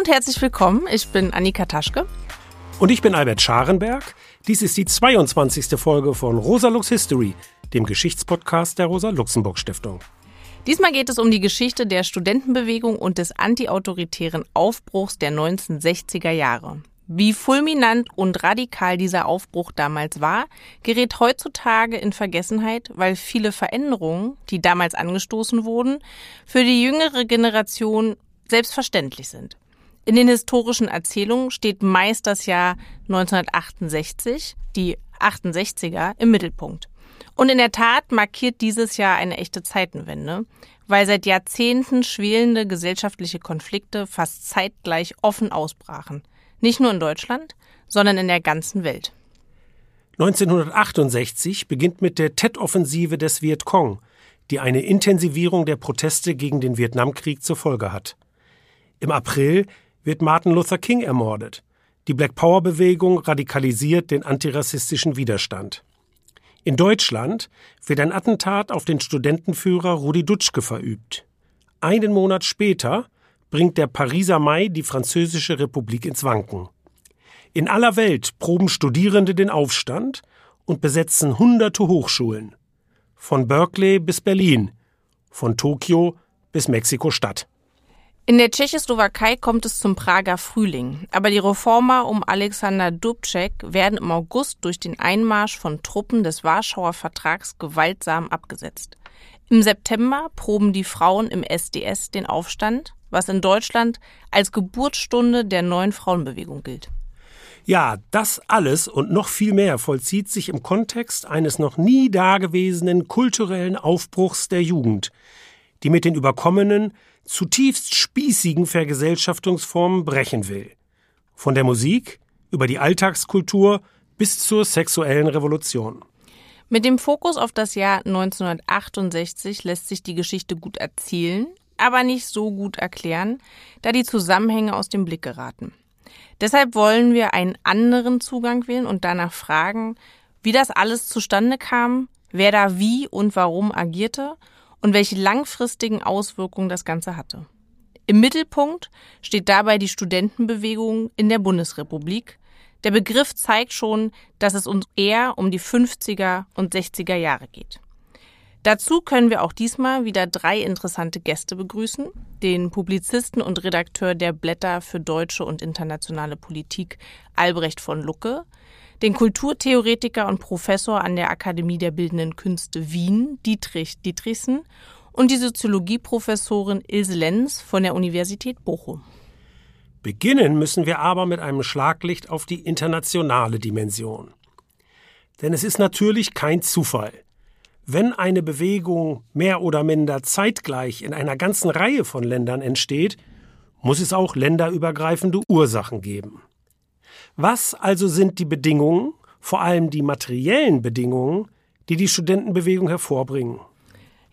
und herzlich willkommen. Ich bin Annika Taschke. Und ich bin Albert Scharenberg. Dies ist die 22. Folge von Rosa Lux History, dem Geschichtspodcast der Rosa-Luxemburg-Stiftung. Diesmal geht es um die Geschichte der Studentenbewegung und des antiautoritären Aufbruchs der 1960er Jahre. Wie fulminant und radikal dieser Aufbruch damals war, gerät heutzutage in Vergessenheit, weil viele Veränderungen, die damals angestoßen wurden, für die jüngere Generation selbstverständlich sind. In den historischen Erzählungen steht meist das Jahr 1968, die 68er, im Mittelpunkt. Und in der Tat markiert dieses Jahr eine echte Zeitenwende, weil seit Jahrzehnten schwelende gesellschaftliche Konflikte fast zeitgleich offen ausbrachen. Nicht nur in Deutschland, sondern in der ganzen Welt. 1968 beginnt mit der Tet-Offensive des Vietcong, die eine Intensivierung der Proteste gegen den Vietnamkrieg zur Folge hat. Im April wird Martin Luther King ermordet. Die Black Power Bewegung radikalisiert den antirassistischen Widerstand. In Deutschland wird ein Attentat auf den Studentenführer Rudi Dutschke verübt. Einen Monat später bringt der Pariser Mai die Französische Republik ins Wanken. In aller Welt proben Studierende den Aufstand und besetzen hunderte Hochschulen. Von Berkeley bis Berlin, von Tokio bis Mexiko-Stadt. In der Tschechoslowakei kommt es zum Prager Frühling, aber die Reformer um Alexander Dubček werden im August durch den Einmarsch von Truppen des Warschauer Vertrags gewaltsam abgesetzt. Im September proben die Frauen im SDS den Aufstand was in Deutschland als Geburtsstunde der neuen Frauenbewegung gilt. Ja, das alles und noch viel mehr vollzieht sich im Kontext eines noch nie dagewesenen kulturellen Aufbruchs der Jugend, die mit den überkommenen, zutiefst spießigen Vergesellschaftungsformen brechen will. Von der Musik über die Alltagskultur bis zur sexuellen Revolution. Mit dem Fokus auf das Jahr 1968 lässt sich die Geschichte gut erzählen, aber nicht so gut erklären, da die Zusammenhänge aus dem Blick geraten. Deshalb wollen wir einen anderen Zugang wählen und danach fragen, wie das alles zustande kam, wer da wie und warum agierte und welche langfristigen Auswirkungen das Ganze hatte. Im Mittelpunkt steht dabei die Studentenbewegung in der Bundesrepublik. Der Begriff zeigt schon, dass es uns eher um die 50er und 60er Jahre geht. Dazu können wir auch diesmal wieder drei interessante Gäste begrüßen. Den Publizisten und Redakteur der Blätter für deutsche und internationale Politik Albrecht von Lucke, den Kulturtheoretiker und Professor an der Akademie der Bildenden Künste Wien Dietrich Dietrichsen und die Soziologieprofessorin Ilse Lenz von der Universität Bochum. Beginnen müssen wir aber mit einem Schlaglicht auf die internationale Dimension. Denn es ist natürlich kein Zufall, wenn eine Bewegung mehr oder minder zeitgleich in einer ganzen Reihe von Ländern entsteht, muss es auch länderübergreifende Ursachen geben. Was also sind die Bedingungen, vor allem die materiellen Bedingungen, die die Studentenbewegung hervorbringen?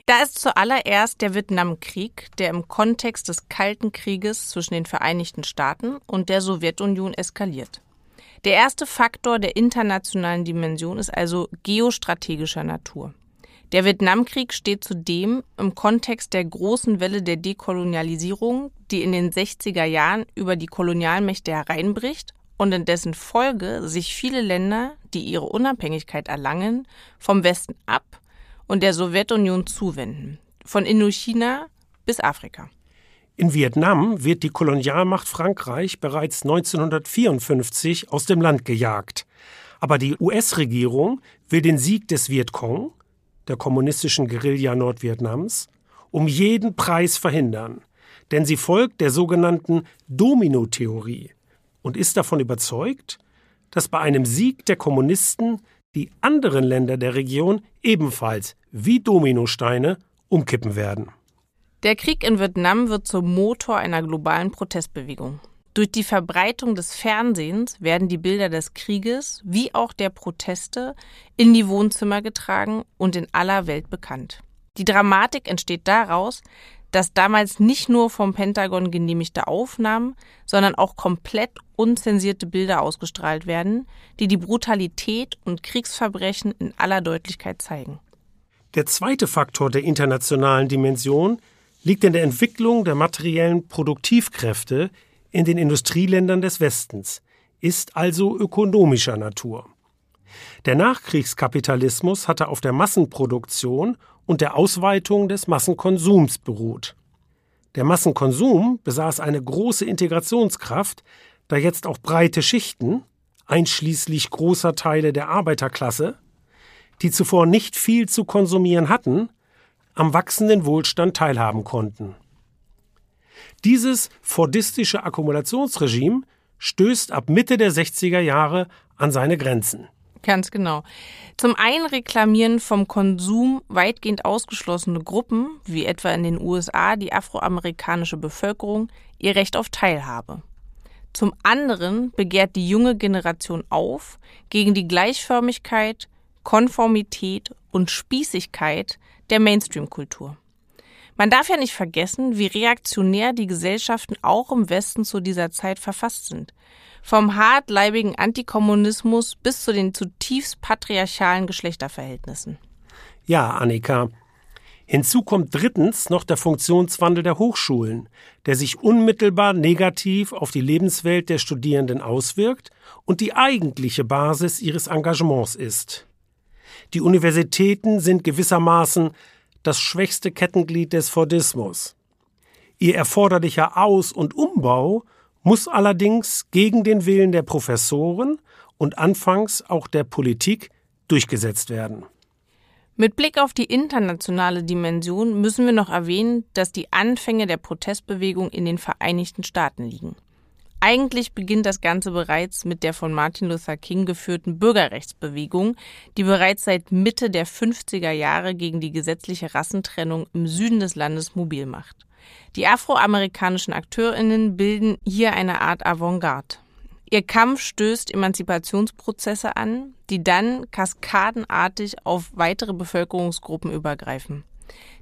Da ist zuallererst der Vietnamkrieg, der im Kontext des Kalten Krieges zwischen den Vereinigten Staaten und der Sowjetunion eskaliert. Der erste Faktor der internationalen Dimension ist also geostrategischer Natur. Der Vietnamkrieg steht zudem im Kontext der großen Welle der Dekolonialisierung, die in den 60er Jahren über die Kolonialmächte hereinbricht und in dessen Folge sich viele Länder, die ihre Unabhängigkeit erlangen, vom Westen ab und der Sowjetunion zuwenden, von Indochina bis Afrika. In Vietnam wird die Kolonialmacht Frankreich bereits 1954 aus dem Land gejagt. Aber die US-Regierung will den Sieg des Vietcong der kommunistischen Guerilla Nordvietnams, um jeden Preis verhindern, denn sie folgt der sogenannten Domino-Theorie und ist davon überzeugt, dass bei einem Sieg der Kommunisten die anderen Länder der Region ebenfalls wie Dominosteine umkippen werden. Der Krieg in Vietnam wird zum Motor einer globalen Protestbewegung. Durch die Verbreitung des Fernsehens werden die Bilder des Krieges wie auch der Proteste in die Wohnzimmer getragen und in aller Welt bekannt. Die Dramatik entsteht daraus, dass damals nicht nur vom Pentagon genehmigte Aufnahmen, sondern auch komplett unzensierte Bilder ausgestrahlt werden, die die Brutalität und Kriegsverbrechen in aller Deutlichkeit zeigen. Der zweite Faktor der internationalen Dimension liegt in der Entwicklung der materiellen Produktivkräfte, in den Industrieländern des Westens, ist also ökonomischer Natur. Der Nachkriegskapitalismus hatte auf der Massenproduktion und der Ausweitung des Massenkonsums beruht. Der Massenkonsum besaß eine große Integrationskraft, da jetzt auch breite Schichten, einschließlich großer Teile der Arbeiterklasse, die zuvor nicht viel zu konsumieren hatten, am wachsenden Wohlstand teilhaben konnten. Dieses fordistische Akkumulationsregime stößt ab Mitte der 60er Jahre an seine Grenzen. Ganz genau. Zum einen reklamieren vom Konsum weitgehend ausgeschlossene Gruppen, wie etwa in den USA die afroamerikanische Bevölkerung, ihr Recht auf Teilhabe. Zum anderen begehrt die junge Generation auf gegen die Gleichförmigkeit, Konformität und Spießigkeit der Mainstream-Kultur. Man darf ja nicht vergessen, wie reaktionär die Gesellschaften auch im Westen zu dieser Zeit verfasst sind. Vom hartleibigen Antikommunismus bis zu den zutiefst patriarchalen Geschlechterverhältnissen. Ja, Annika. Hinzu kommt drittens noch der Funktionswandel der Hochschulen, der sich unmittelbar negativ auf die Lebenswelt der Studierenden auswirkt und die eigentliche Basis ihres Engagements ist. Die Universitäten sind gewissermaßen das schwächste Kettenglied des Fordismus. Ihr erforderlicher Aus- und Umbau muss allerdings gegen den Willen der Professoren und anfangs auch der Politik durchgesetzt werden. Mit Blick auf die internationale Dimension müssen wir noch erwähnen, dass die Anfänge der Protestbewegung in den Vereinigten Staaten liegen. Eigentlich beginnt das Ganze bereits mit der von Martin Luther King geführten Bürgerrechtsbewegung, die bereits seit Mitte der 50er Jahre gegen die gesetzliche Rassentrennung im Süden des Landes mobil macht. Die afroamerikanischen Akteurinnen bilden hier eine Art Avantgarde. Ihr Kampf stößt Emanzipationsprozesse an, die dann kaskadenartig auf weitere Bevölkerungsgruppen übergreifen.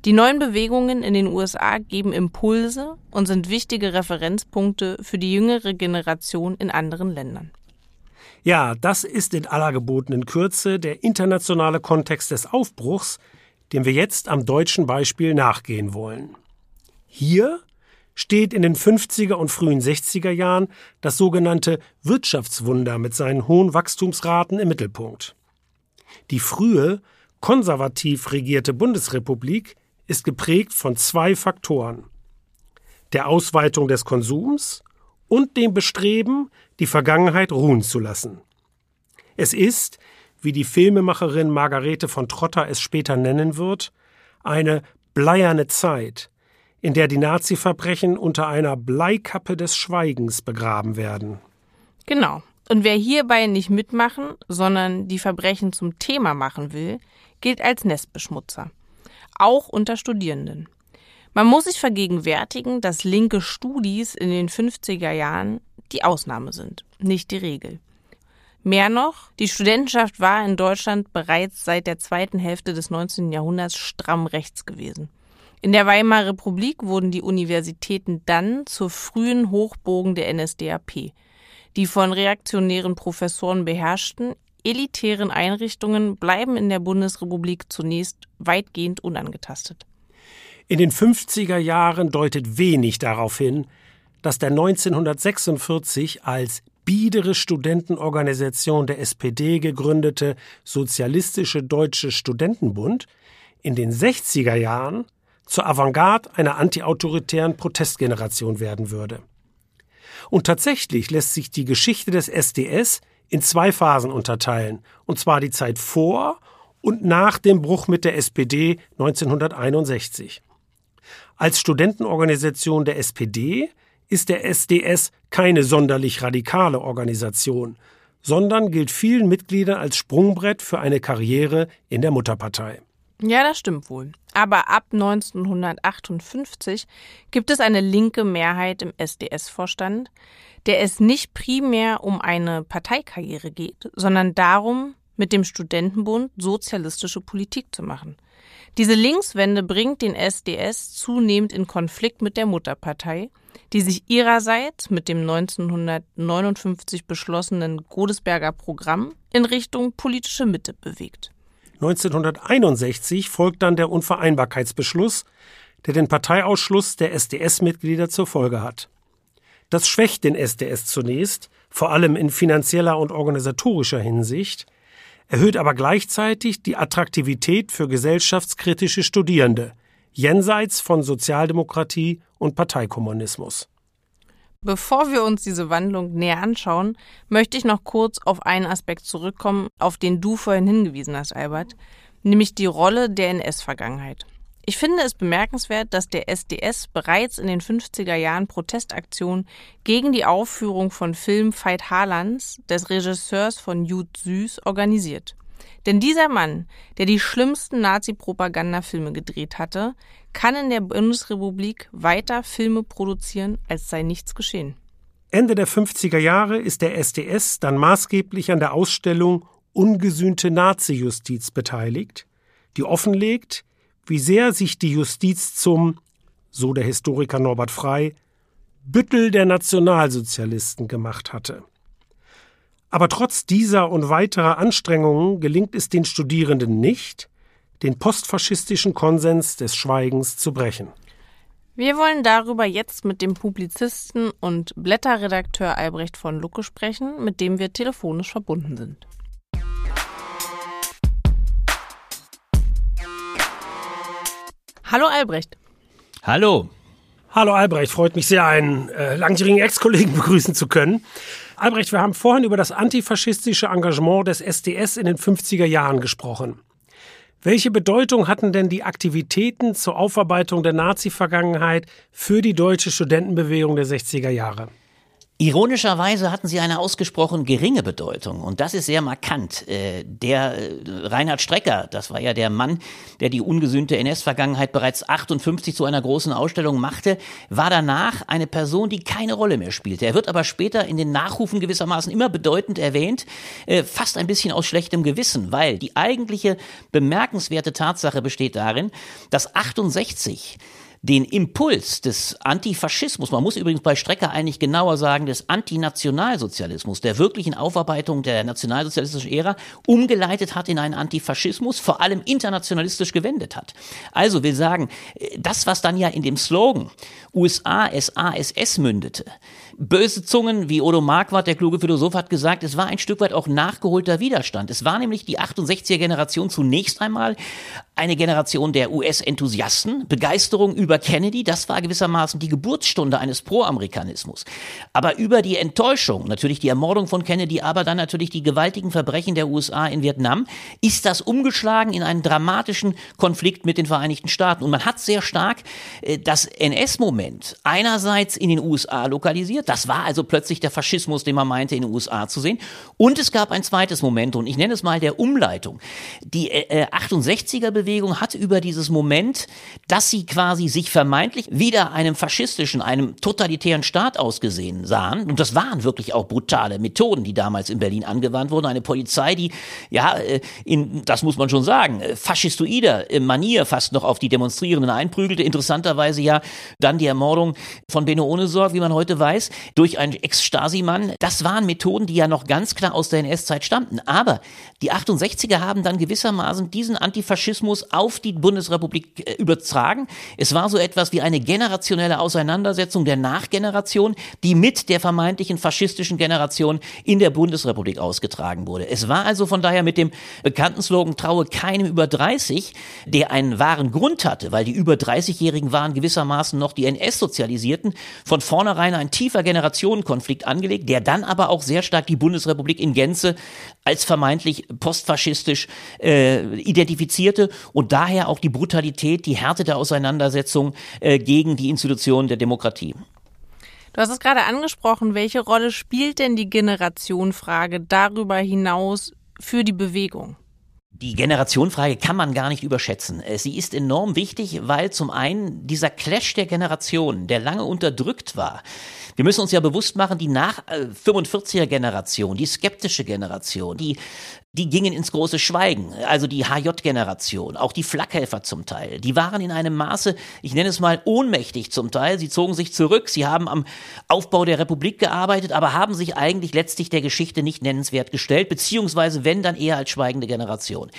Die neuen Bewegungen in den USA geben Impulse und sind wichtige Referenzpunkte für die jüngere Generation in anderen Ländern. Ja, das ist in aller gebotenen Kürze der internationale Kontext des Aufbruchs, dem wir jetzt am deutschen Beispiel nachgehen wollen. Hier steht in den 50er und frühen 60er Jahren das sogenannte Wirtschaftswunder mit seinen hohen Wachstumsraten im Mittelpunkt. Die frühe, konservativ regierte Bundesrepublik ist geprägt von zwei Faktoren der Ausweitung des Konsums und dem Bestreben, die Vergangenheit ruhen zu lassen. Es ist, wie die Filmemacherin Margarete von Trotter es später nennen wird, eine bleierne Zeit, in der die Nazi-Verbrechen unter einer Bleikappe des Schweigens begraben werden. Genau. Und wer hierbei nicht mitmachen, sondern die Verbrechen zum Thema machen will, gilt als Nestbeschmutzer auch unter Studierenden. Man muss sich vergegenwärtigen, dass linke Studis in den 50er Jahren die Ausnahme sind, nicht die Regel. Mehr noch, die Studentenschaft war in Deutschland bereits seit der zweiten Hälfte des 19. Jahrhunderts stramm rechts gewesen. In der Weimarer Republik wurden die Universitäten dann zur frühen Hochbogen der NSDAP. Die von reaktionären Professoren beherrschten, elitären Einrichtungen bleiben in der Bundesrepublik zunächst weitgehend unangetastet. In den 50er Jahren deutet wenig darauf hin, dass der 1946 als biedere Studentenorganisation der SPD gegründete Sozialistische Deutsche Studentenbund in den 60er Jahren zur Avantgarde einer antiautoritären Protestgeneration werden würde. Und tatsächlich lässt sich die Geschichte des SDS in zwei Phasen unterteilen, und zwar die Zeit vor und nach dem Bruch mit der SPD 1961. Als Studentenorganisation der SPD ist der SDS keine sonderlich radikale Organisation, sondern gilt vielen Mitgliedern als Sprungbrett für eine Karriere in der Mutterpartei. Ja, das stimmt wohl. Aber ab 1958 gibt es eine linke Mehrheit im SDS-Vorstand, der es nicht primär um eine Parteikarriere geht, sondern darum, mit dem Studentenbund sozialistische Politik zu machen. Diese Linkswende bringt den SDS zunehmend in Konflikt mit der Mutterpartei, die sich ihrerseits mit dem 1959 beschlossenen Godesberger Programm in Richtung politische Mitte bewegt. 1961 folgt dann der Unvereinbarkeitsbeschluss, der den Parteiausschluss der SDS-Mitglieder zur Folge hat. Das schwächt den SDS zunächst, vor allem in finanzieller und organisatorischer Hinsicht, erhöht aber gleichzeitig die Attraktivität für gesellschaftskritische Studierende, jenseits von Sozialdemokratie und Parteikommunismus. Bevor wir uns diese Wandlung näher anschauen, möchte ich noch kurz auf einen Aspekt zurückkommen, auf den du vorhin hingewiesen hast, Albert, nämlich die Rolle der NS-Vergangenheit. Ich finde es bemerkenswert, dass der SDS bereits in den 50er Jahren Protestaktionen gegen die Aufführung von Film Veit Harlands, des Regisseurs von Jud Süß, organisiert. Denn dieser Mann, der die schlimmsten Nazi-Propagandafilme gedreht hatte, kann in der Bundesrepublik weiter Filme produzieren, als sei nichts geschehen. Ende der 50er Jahre ist der SDS dann maßgeblich an der Ausstellung Ungesühnte Nazi-Justiz beteiligt, die offenlegt, wie sehr sich die Justiz zum, so der Historiker Norbert Frey, Büttel der Nationalsozialisten gemacht hatte. Aber trotz dieser und weiterer Anstrengungen gelingt es den Studierenden nicht, den postfaschistischen Konsens des Schweigens zu brechen. Wir wollen darüber jetzt mit dem Publizisten und Blätterredakteur Albrecht von Lucke sprechen, mit dem wir telefonisch verbunden sind. Hallo Albrecht. Hallo. Hallo Albrecht, freut mich sehr, einen äh, langjährigen Ex-Kollegen begrüßen zu können. Albrecht, wir haben vorhin über das antifaschistische Engagement des SDS in den 50er Jahren gesprochen. Welche Bedeutung hatten denn die Aktivitäten zur Aufarbeitung der Nazi-Vergangenheit für die deutsche Studentenbewegung der 60er Jahre? Ironischerweise hatten sie eine ausgesprochen geringe Bedeutung und das ist sehr markant. Äh, der äh, Reinhard Strecker, das war ja der Mann, der die ungesühnte NS-Vergangenheit bereits 58 zu einer großen Ausstellung machte, war danach eine Person, die keine Rolle mehr spielte. Er wird aber später in den Nachrufen gewissermaßen immer bedeutend erwähnt, äh, fast ein bisschen aus schlechtem Gewissen, weil die eigentliche bemerkenswerte Tatsache besteht darin, dass 68 den Impuls des Antifaschismus, man muss übrigens bei Strecker eigentlich genauer sagen, des Antinationalsozialismus, der wirklichen Aufarbeitung der nationalsozialistischen Ära, umgeleitet hat in einen Antifaschismus, vor allem internationalistisch gewendet hat. Also will sagen, das, was dann ja in dem Slogan USA, SA, SS mündete, Böse Zungen wie Odo Marquardt, der kluge Philosoph, hat gesagt, es war ein Stück weit auch nachgeholter Widerstand. Es war nämlich die 68er Generation zunächst einmal eine Generation der US-Enthusiasten, Begeisterung über Kennedy, das war gewissermaßen die Geburtsstunde eines Pro-Amerikanismus. Aber über die Enttäuschung, natürlich die Ermordung von Kennedy, aber dann natürlich die gewaltigen Verbrechen der USA in Vietnam, ist das umgeschlagen in einen dramatischen Konflikt mit den Vereinigten Staaten. Und man hat sehr stark äh, das NS-Moment einerseits in den USA lokalisiert, das war also plötzlich der Faschismus, den man meinte, in den USA zu sehen. Und es gab ein zweites Moment, und ich nenne es mal der Umleitung. Die äh, 68er-Bewegung äh, hat über dieses Moment, dass sie quasi sich vermeintlich wieder einem faschistischen, einem totalitären Staat ausgesehen sahen, und das waren wirklich auch brutale Methoden, die damals in Berlin angewandt wurden. Eine Polizei, die, ja, äh, in, das muss man schon sagen, äh, faschistoider Manier fast noch auf die Demonstrierenden einprügelte. Interessanterweise ja dann die Ermordung von Benno Ohnesorg, wie man heute weiß durch einen Ex-Stasi-Mann. Das waren Methoden, die ja noch ganz klar aus der NS-Zeit stammten. Aber die 68er haben dann gewissermaßen diesen Antifaschismus auf die Bundesrepublik äh, übertragen. Es war so etwas wie eine generationelle Auseinandersetzung der Nachgeneration, die mit der vermeintlichen faschistischen Generation in der Bundesrepublik ausgetragen wurde. Es war also von daher mit dem bekannten Slogan Traue keinem über 30, der einen wahren Grund hatte, weil die über 30-Jährigen waren gewissermaßen noch die NS-Sozialisierten, von vornherein ein tiefer Generationenkonflikt angelegt, der dann aber auch sehr stark die Bundesrepublik in Gänze als vermeintlich postfaschistisch äh, identifizierte und daher auch die Brutalität, die Härte der Auseinandersetzung äh, gegen die Institutionen der Demokratie. Du hast es gerade angesprochen. Welche Rolle spielt denn die Generationenfrage darüber hinaus für die Bewegung? Die Generationenfrage kann man gar nicht überschätzen. Äh, sie ist enorm wichtig, weil zum einen dieser Clash der Generationen, der lange unterdrückt war, wir müssen uns ja bewusst machen, die nach 45er äh, Generation, die skeptische Generation, die die gingen ins große Schweigen, also die HJ-Generation, auch die Flakhelfer zum Teil. Die waren in einem Maße, ich nenne es mal, ohnmächtig zum Teil. Sie zogen sich zurück, sie haben am Aufbau der Republik gearbeitet, aber haben sich eigentlich letztlich der Geschichte nicht nennenswert gestellt, beziehungsweise wenn dann eher als schweigende Generation.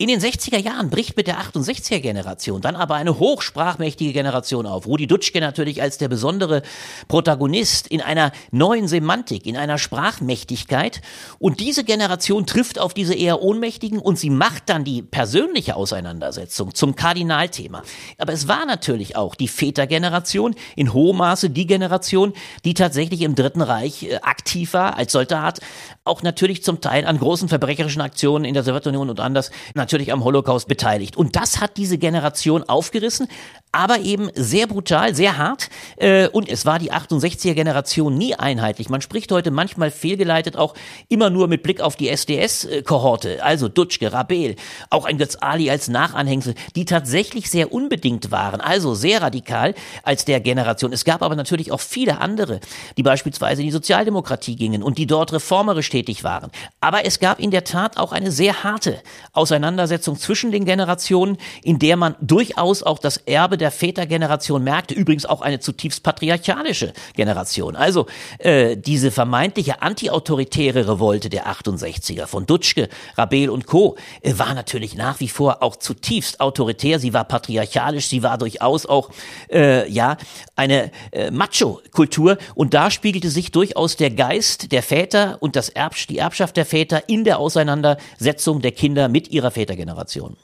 In den 60er Jahren bricht mit der 68er Generation dann aber eine hochsprachmächtige Generation auf. Rudi Dutschke natürlich als der besondere Protagonist in einer neuen Semantik, in einer Sprachmächtigkeit. Und diese Generation trifft auf diese eher Ohnmächtigen und sie macht dann die persönliche Auseinandersetzung zum Kardinalthema. Aber es war natürlich auch die Vätergeneration, in hohem Maße die Generation, die tatsächlich im Dritten Reich äh, aktiv war als Soldat, auch natürlich zum Teil an großen verbrecherischen Aktionen in der Sowjetunion und anders natürlich am Holocaust beteiligt. Und das hat diese Generation aufgerissen, aber eben sehr brutal, sehr hart. Äh, und es war die 68er Generation nie einheitlich. Man spricht heute manchmal fehlgeleitet auch immer nur mit Blick auf die SDS-Kohorte, also Dutschke, Rabel, auch ein Götz Ali als Nachanhängsel, die tatsächlich sehr unbedingt waren, also sehr radikal als der Generation. Es gab aber natürlich auch viele andere, die beispielsweise in die Sozialdemokratie gingen und die dort reformerisch tätig waren. Aber es gab in der Tat auch eine sehr harte Auseinandersetzung zwischen den Generationen, in der man durchaus auch das Erbe der Vätergeneration merkte, übrigens auch eine zutiefst patriarchalische Generation. Also äh, diese vermeintliche antiautoritäre Revolte der 68er von Dutschke, Rabel und Co. Äh, war natürlich nach wie vor auch zutiefst autoritär. Sie war patriarchalisch, sie war durchaus auch äh, ja eine äh, Macho-Kultur und da spiegelte sich durchaus der Geist der Väter und das Erb die Erbschaft der Väter in der Auseinandersetzung der Kinder mit ihrer Vätergeneration.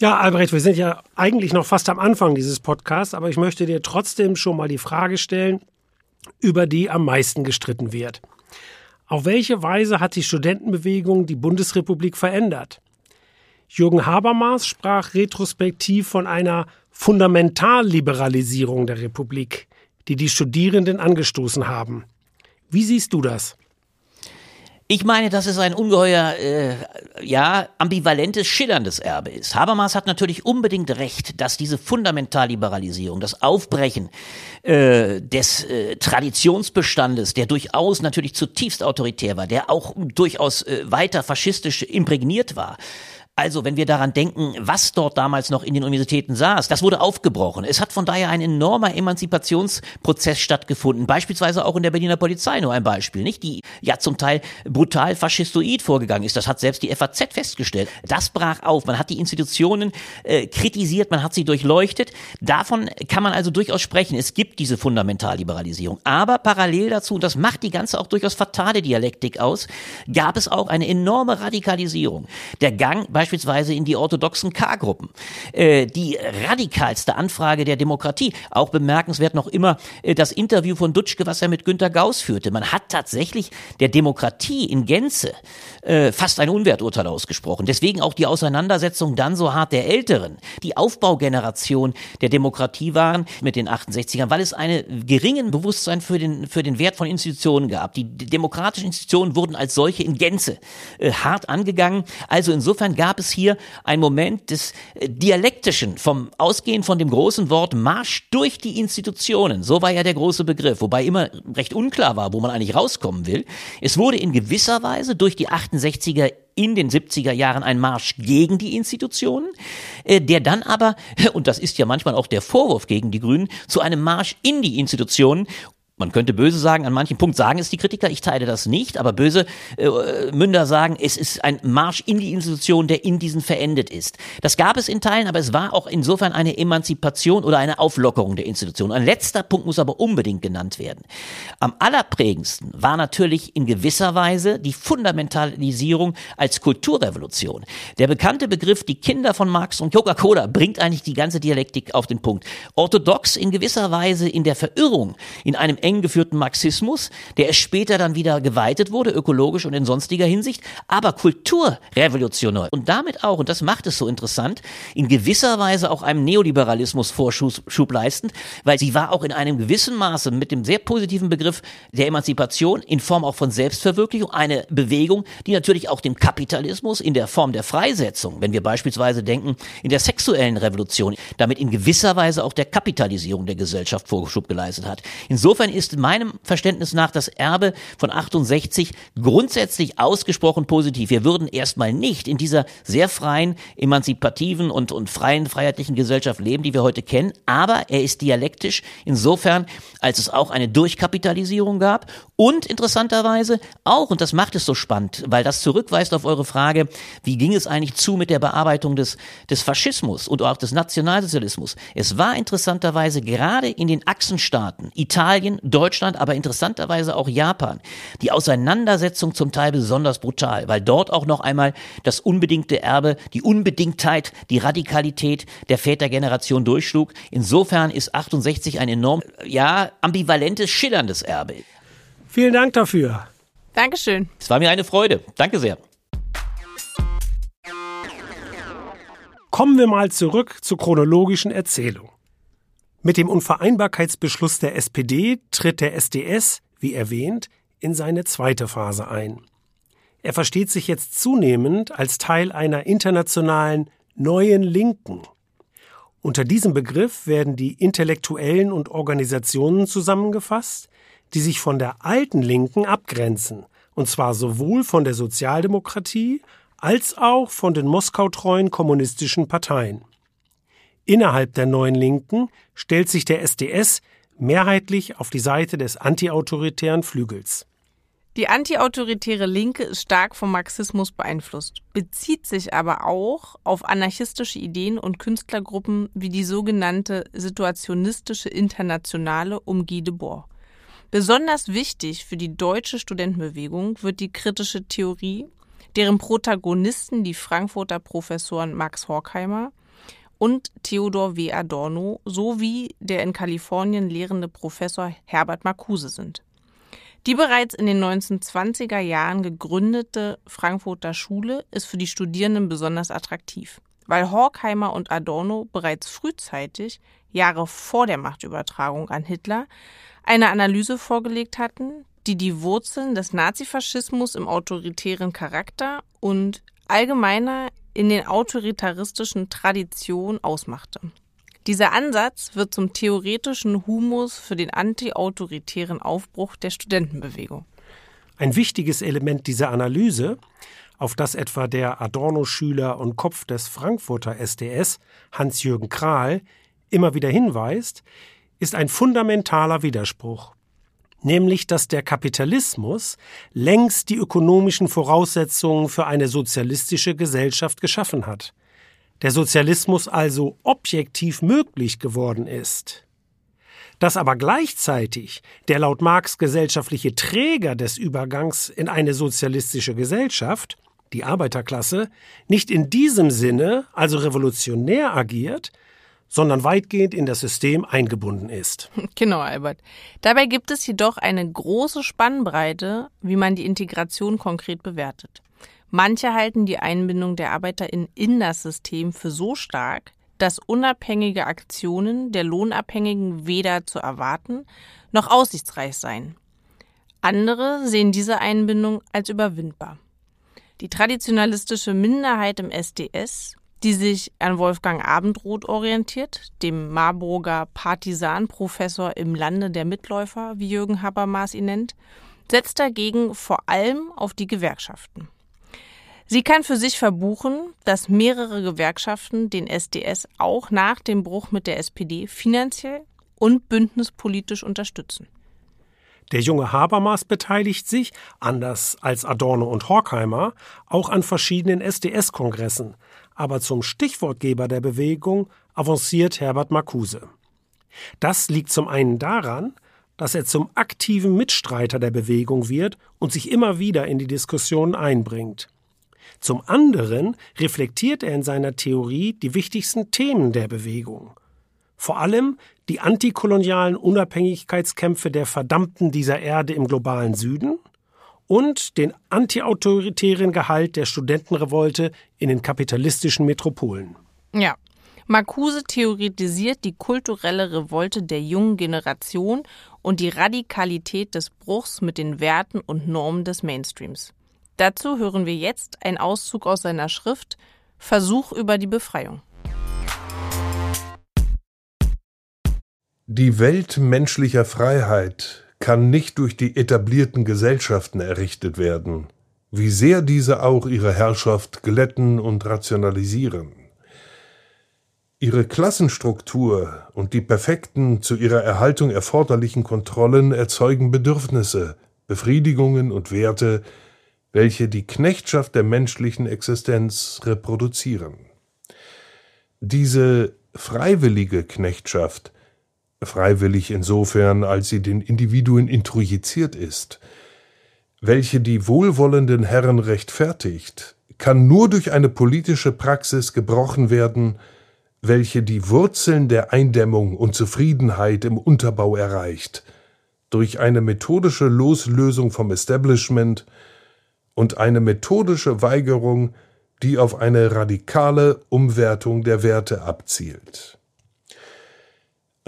Ja, Albrecht, wir sind ja eigentlich noch fast am Anfang dieses Podcasts, aber ich möchte dir trotzdem schon mal die Frage stellen, über die am meisten gestritten wird. Auf welche Weise hat die Studentenbewegung die Bundesrepublik verändert? Jürgen Habermas sprach retrospektiv von einer Fundamentalliberalisierung der Republik, die die Studierenden angestoßen haben. Wie siehst du das? Ich meine, dass es ein ungeheuer, äh, ja, ambivalentes, schillerndes Erbe ist. Habermas hat natürlich unbedingt recht, dass diese Fundamentalliberalisierung, das Aufbrechen äh, des äh, Traditionsbestandes, der durchaus natürlich zutiefst autoritär war, der auch durchaus äh, weiter faschistisch imprägniert war, also, wenn wir daran denken, was dort damals noch in den Universitäten saß, das wurde aufgebrochen. Es hat von daher ein enormer Emanzipationsprozess stattgefunden, beispielsweise auch in der Berliner Polizei, nur ein Beispiel, nicht? Die ja zum Teil brutal faschistoid vorgegangen ist. Das hat selbst die FAZ festgestellt. Das brach auf. Man hat die Institutionen äh, kritisiert, man hat sie durchleuchtet. Davon kann man also durchaus sprechen. Es gibt diese Fundamentalliberalisierung. Aber parallel dazu, und das macht die ganze auch durchaus fatale Dialektik aus, gab es auch eine enorme Radikalisierung. Der Gang beispielsweise beispielsweise in die orthodoxen K-Gruppen. Äh, die radikalste Anfrage der Demokratie. Auch bemerkenswert noch immer äh, das Interview von Dutschke, was er mit Günter Gauss führte. Man hat tatsächlich der Demokratie in Gänze äh, fast ein Unwerturteil ausgesprochen. Deswegen auch die Auseinandersetzung dann so hart der Älteren, die Aufbaugeneration der Demokratie waren mit den 68ern, weil es einen geringen Bewusstsein für den, für den Wert von Institutionen gab. Die demokratischen Institutionen wurden als solche in Gänze äh, hart angegangen. Also insofern gab gab es hier einen Moment des äh, Dialektischen, vom Ausgehen von dem großen Wort Marsch durch die Institutionen. So war ja der große Begriff, wobei immer recht unklar war, wo man eigentlich rauskommen will. Es wurde in gewisser Weise durch die 68er in den 70er Jahren ein Marsch gegen die Institutionen, äh, der dann aber, und das ist ja manchmal auch der Vorwurf gegen die Grünen, zu einem Marsch in die Institutionen man könnte böse sagen, an manchen Punkt sagen es die Kritiker, ich teile das nicht, aber böse äh, Münder sagen, es ist ein Marsch in die Institution, der in diesen verendet ist. Das gab es in Teilen, aber es war auch insofern eine Emanzipation oder eine Auflockerung der Institution. Ein letzter Punkt muss aber unbedingt genannt werden. Am allerprägendsten war natürlich in gewisser Weise die Fundamentalisierung als Kulturrevolution. Der bekannte Begriff, die Kinder von Marx und Coca-Cola, bringt eigentlich die ganze Dialektik auf den Punkt. Orthodox in gewisser Weise in der Verirrung, in einem eng geführten Marxismus, der es später dann wieder geweitet wurde, ökologisch und in sonstiger Hinsicht, aber kulturrevolutionär. Und damit auch, und das macht es so interessant, in gewisser Weise auch einem Neoliberalismus Vorschub leistend, weil sie war auch in einem gewissen Maße mit dem sehr positiven Begriff der Emanzipation in Form auch von Selbstverwirklichung eine Bewegung, die natürlich auch dem Kapitalismus in der Form der Freisetzung, wenn wir beispielsweise denken, in der sexuellen Revolution, damit in gewisser Weise auch der Kapitalisierung der Gesellschaft Vorschub geleistet hat. Insofern ist meinem Verständnis nach das Erbe von 68 grundsätzlich ausgesprochen positiv. Wir würden erstmal nicht in dieser sehr freien, emanzipativen und, und freien, freiheitlichen Gesellschaft leben, die wir heute kennen, aber er ist dialektisch insofern, als es auch eine Durchkapitalisierung gab und interessanterweise auch, und das macht es so spannend, weil das zurückweist auf eure Frage, wie ging es eigentlich zu mit der Bearbeitung des, des Faschismus und auch des Nationalsozialismus. Es war interessanterweise gerade in den Achsenstaaten, Italien, Deutschland, aber interessanterweise auch Japan, die Auseinandersetzung zum Teil besonders brutal, weil dort auch noch einmal das unbedingte Erbe, die Unbedingtheit, die Radikalität der Vätergeneration durchschlug. Insofern ist 68 ein enorm, ja, ambivalentes, schillerndes Erbe. Vielen Dank dafür. Dankeschön. Es war mir eine Freude. Danke sehr. Kommen wir mal zurück zur chronologischen Erzählung. Mit dem Unvereinbarkeitsbeschluss der SPD tritt der SDS, wie erwähnt, in seine zweite Phase ein. Er versteht sich jetzt zunehmend als Teil einer internationalen neuen Linken. Unter diesem Begriff werden die Intellektuellen und Organisationen zusammengefasst, die sich von der alten Linken abgrenzen, und zwar sowohl von der Sozialdemokratie als auch von den moskautreuen kommunistischen Parteien. Innerhalb der neuen Linken stellt sich der SDS mehrheitlich auf die Seite des antiautoritären Flügels. Die antiautoritäre Linke ist stark vom Marxismus beeinflusst, bezieht sich aber auch auf anarchistische Ideen und Künstlergruppen wie die sogenannte Situationistische Internationale um Guy Debord. Besonders wichtig für die deutsche Studentenbewegung wird die kritische Theorie, deren Protagonisten die Frankfurter Professoren Max Horkheimer und Theodor W. Adorno sowie der in Kalifornien lehrende Professor Herbert Marcuse sind. Die bereits in den 1920er Jahren gegründete Frankfurter Schule ist für die Studierenden besonders attraktiv, weil Horkheimer und Adorno bereits frühzeitig, Jahre vor der Machtübertragung an Hitler, eine Analyse vorgelegt hatten, die die Wurzeln des Nazifaschismus im autoritären Charakter und allgemeiner in den autoritaristischen Traditionen ausmachte. Dieser Ansatz wird zum theoretischen Humus für den antiautoritären Aufbruch der Studentenbewegung. Ein wichtiges Element dieser Analyse, auf das etwa der Adorno-Schüler und Kopf des Frankfurter SDS, Hans-Jürgen Krahl, immer wieder hinweist, ist ein fundamentaler Widerspruch, nämlich dass der Kapitalismus längst die ökonomischen Voraussetzungen für eine sozialistische Gesellschaft geschaffen hat, der Sozialismus also objektiv möglich geworden ist. Dass aber gleichzeitig der laut Marx gesellschaftliche Träger des Übergangs in eine sozialistische Gesellschaft, die Arbeiterklasse, nicht in diesem Sinne, also revolutionär agiert, sondern weitgehend in das System eingebunden ist. Genau, Albert. Dabei gibt es jedoch eine große Spannbreite, wie man die Integration konkret bewertet. Manche halten die Einbindung der ArbeiterInnen in das System für so stark, dass unabhängige Aktionen der Lohnabhängigen weder zu erwarten noch aussichtsreich seien. Andere sehen diese Einbindung als überwindbar. Die traditionalistische Minderheit im SDS die sich an Wolfgang Abendroth orientiert, dem Marburger Partisanprofessor im Lande der Mitläufer, wie Jürgen Habermas ihn nennt, setzt dagegen vor allem auf die Gewerkschaften. Sie kann für sich verbuchen, dass mehrere Gewerkschaften den SDS auch nach dem Bruch mit der SPD finanziell und bündnispolitisch unterstützen. Der junge Habermas beteiligt sich, anders als Adorno und Horkheimer, auch an verschiedenen SDS-Kongressen, aber zum Stichwortgeber der Bewegung avanciert Herbert Marcuse. Das liegt zum einen daran, dass er zum aktiven Mitstreiter der Bewegung wird und sich immer wieder in die Diskussionen einbringt. Zum anderen reflektiert er in seiner Theorie die wichtigsten Themen der Bewegung. Vor allem die antikolonialen Unabhängigkeitskämpfe der Verdammten dieser Erde im globalen Süden und den antiautoritären Gehalt der Studentenrevolte in den kapitalistischen Metropolen. Ja. Marcuse theoretisiert die kulturelle Revolte der jungen Generation und die Radikalität des Bruchs mit den Werten und Normen des Mainstreams. Dazu hören wir jetzt einen Auszug aus seiner Schrift Versuch über die Befreiung. Die Welt menschlicher Freiheit kann nicht durch die etablierten Gesellschaften errichtet werden, wie sehr diese auch ihre Herrschaft glätten und rationalisieren. Ihre Klassenstruktur und die perfekten, zu ihrer Erhaltung erforderlichen Kontrollen erzeugen Bedürfnisse, Befriedigungen und Werte, welche die Knechtschaft der menschlichen Existenz reproduzieren. Diese freiwillige Knechtschaft, freiwillig insofern, als sie den Individuen introjiziert ist, welche die wohlwollenden Herren rechtfertigt, kann nur durch eine politische Praxis gebrochen werden, welche die Wurzeln der Eindämmung und Zufriedenheit im Unterbau erreicht, durch eine methodische Loslösung vom Establishment und eine methodische Weigerung, die auf eine radikale Umwertung der Werte abzielt.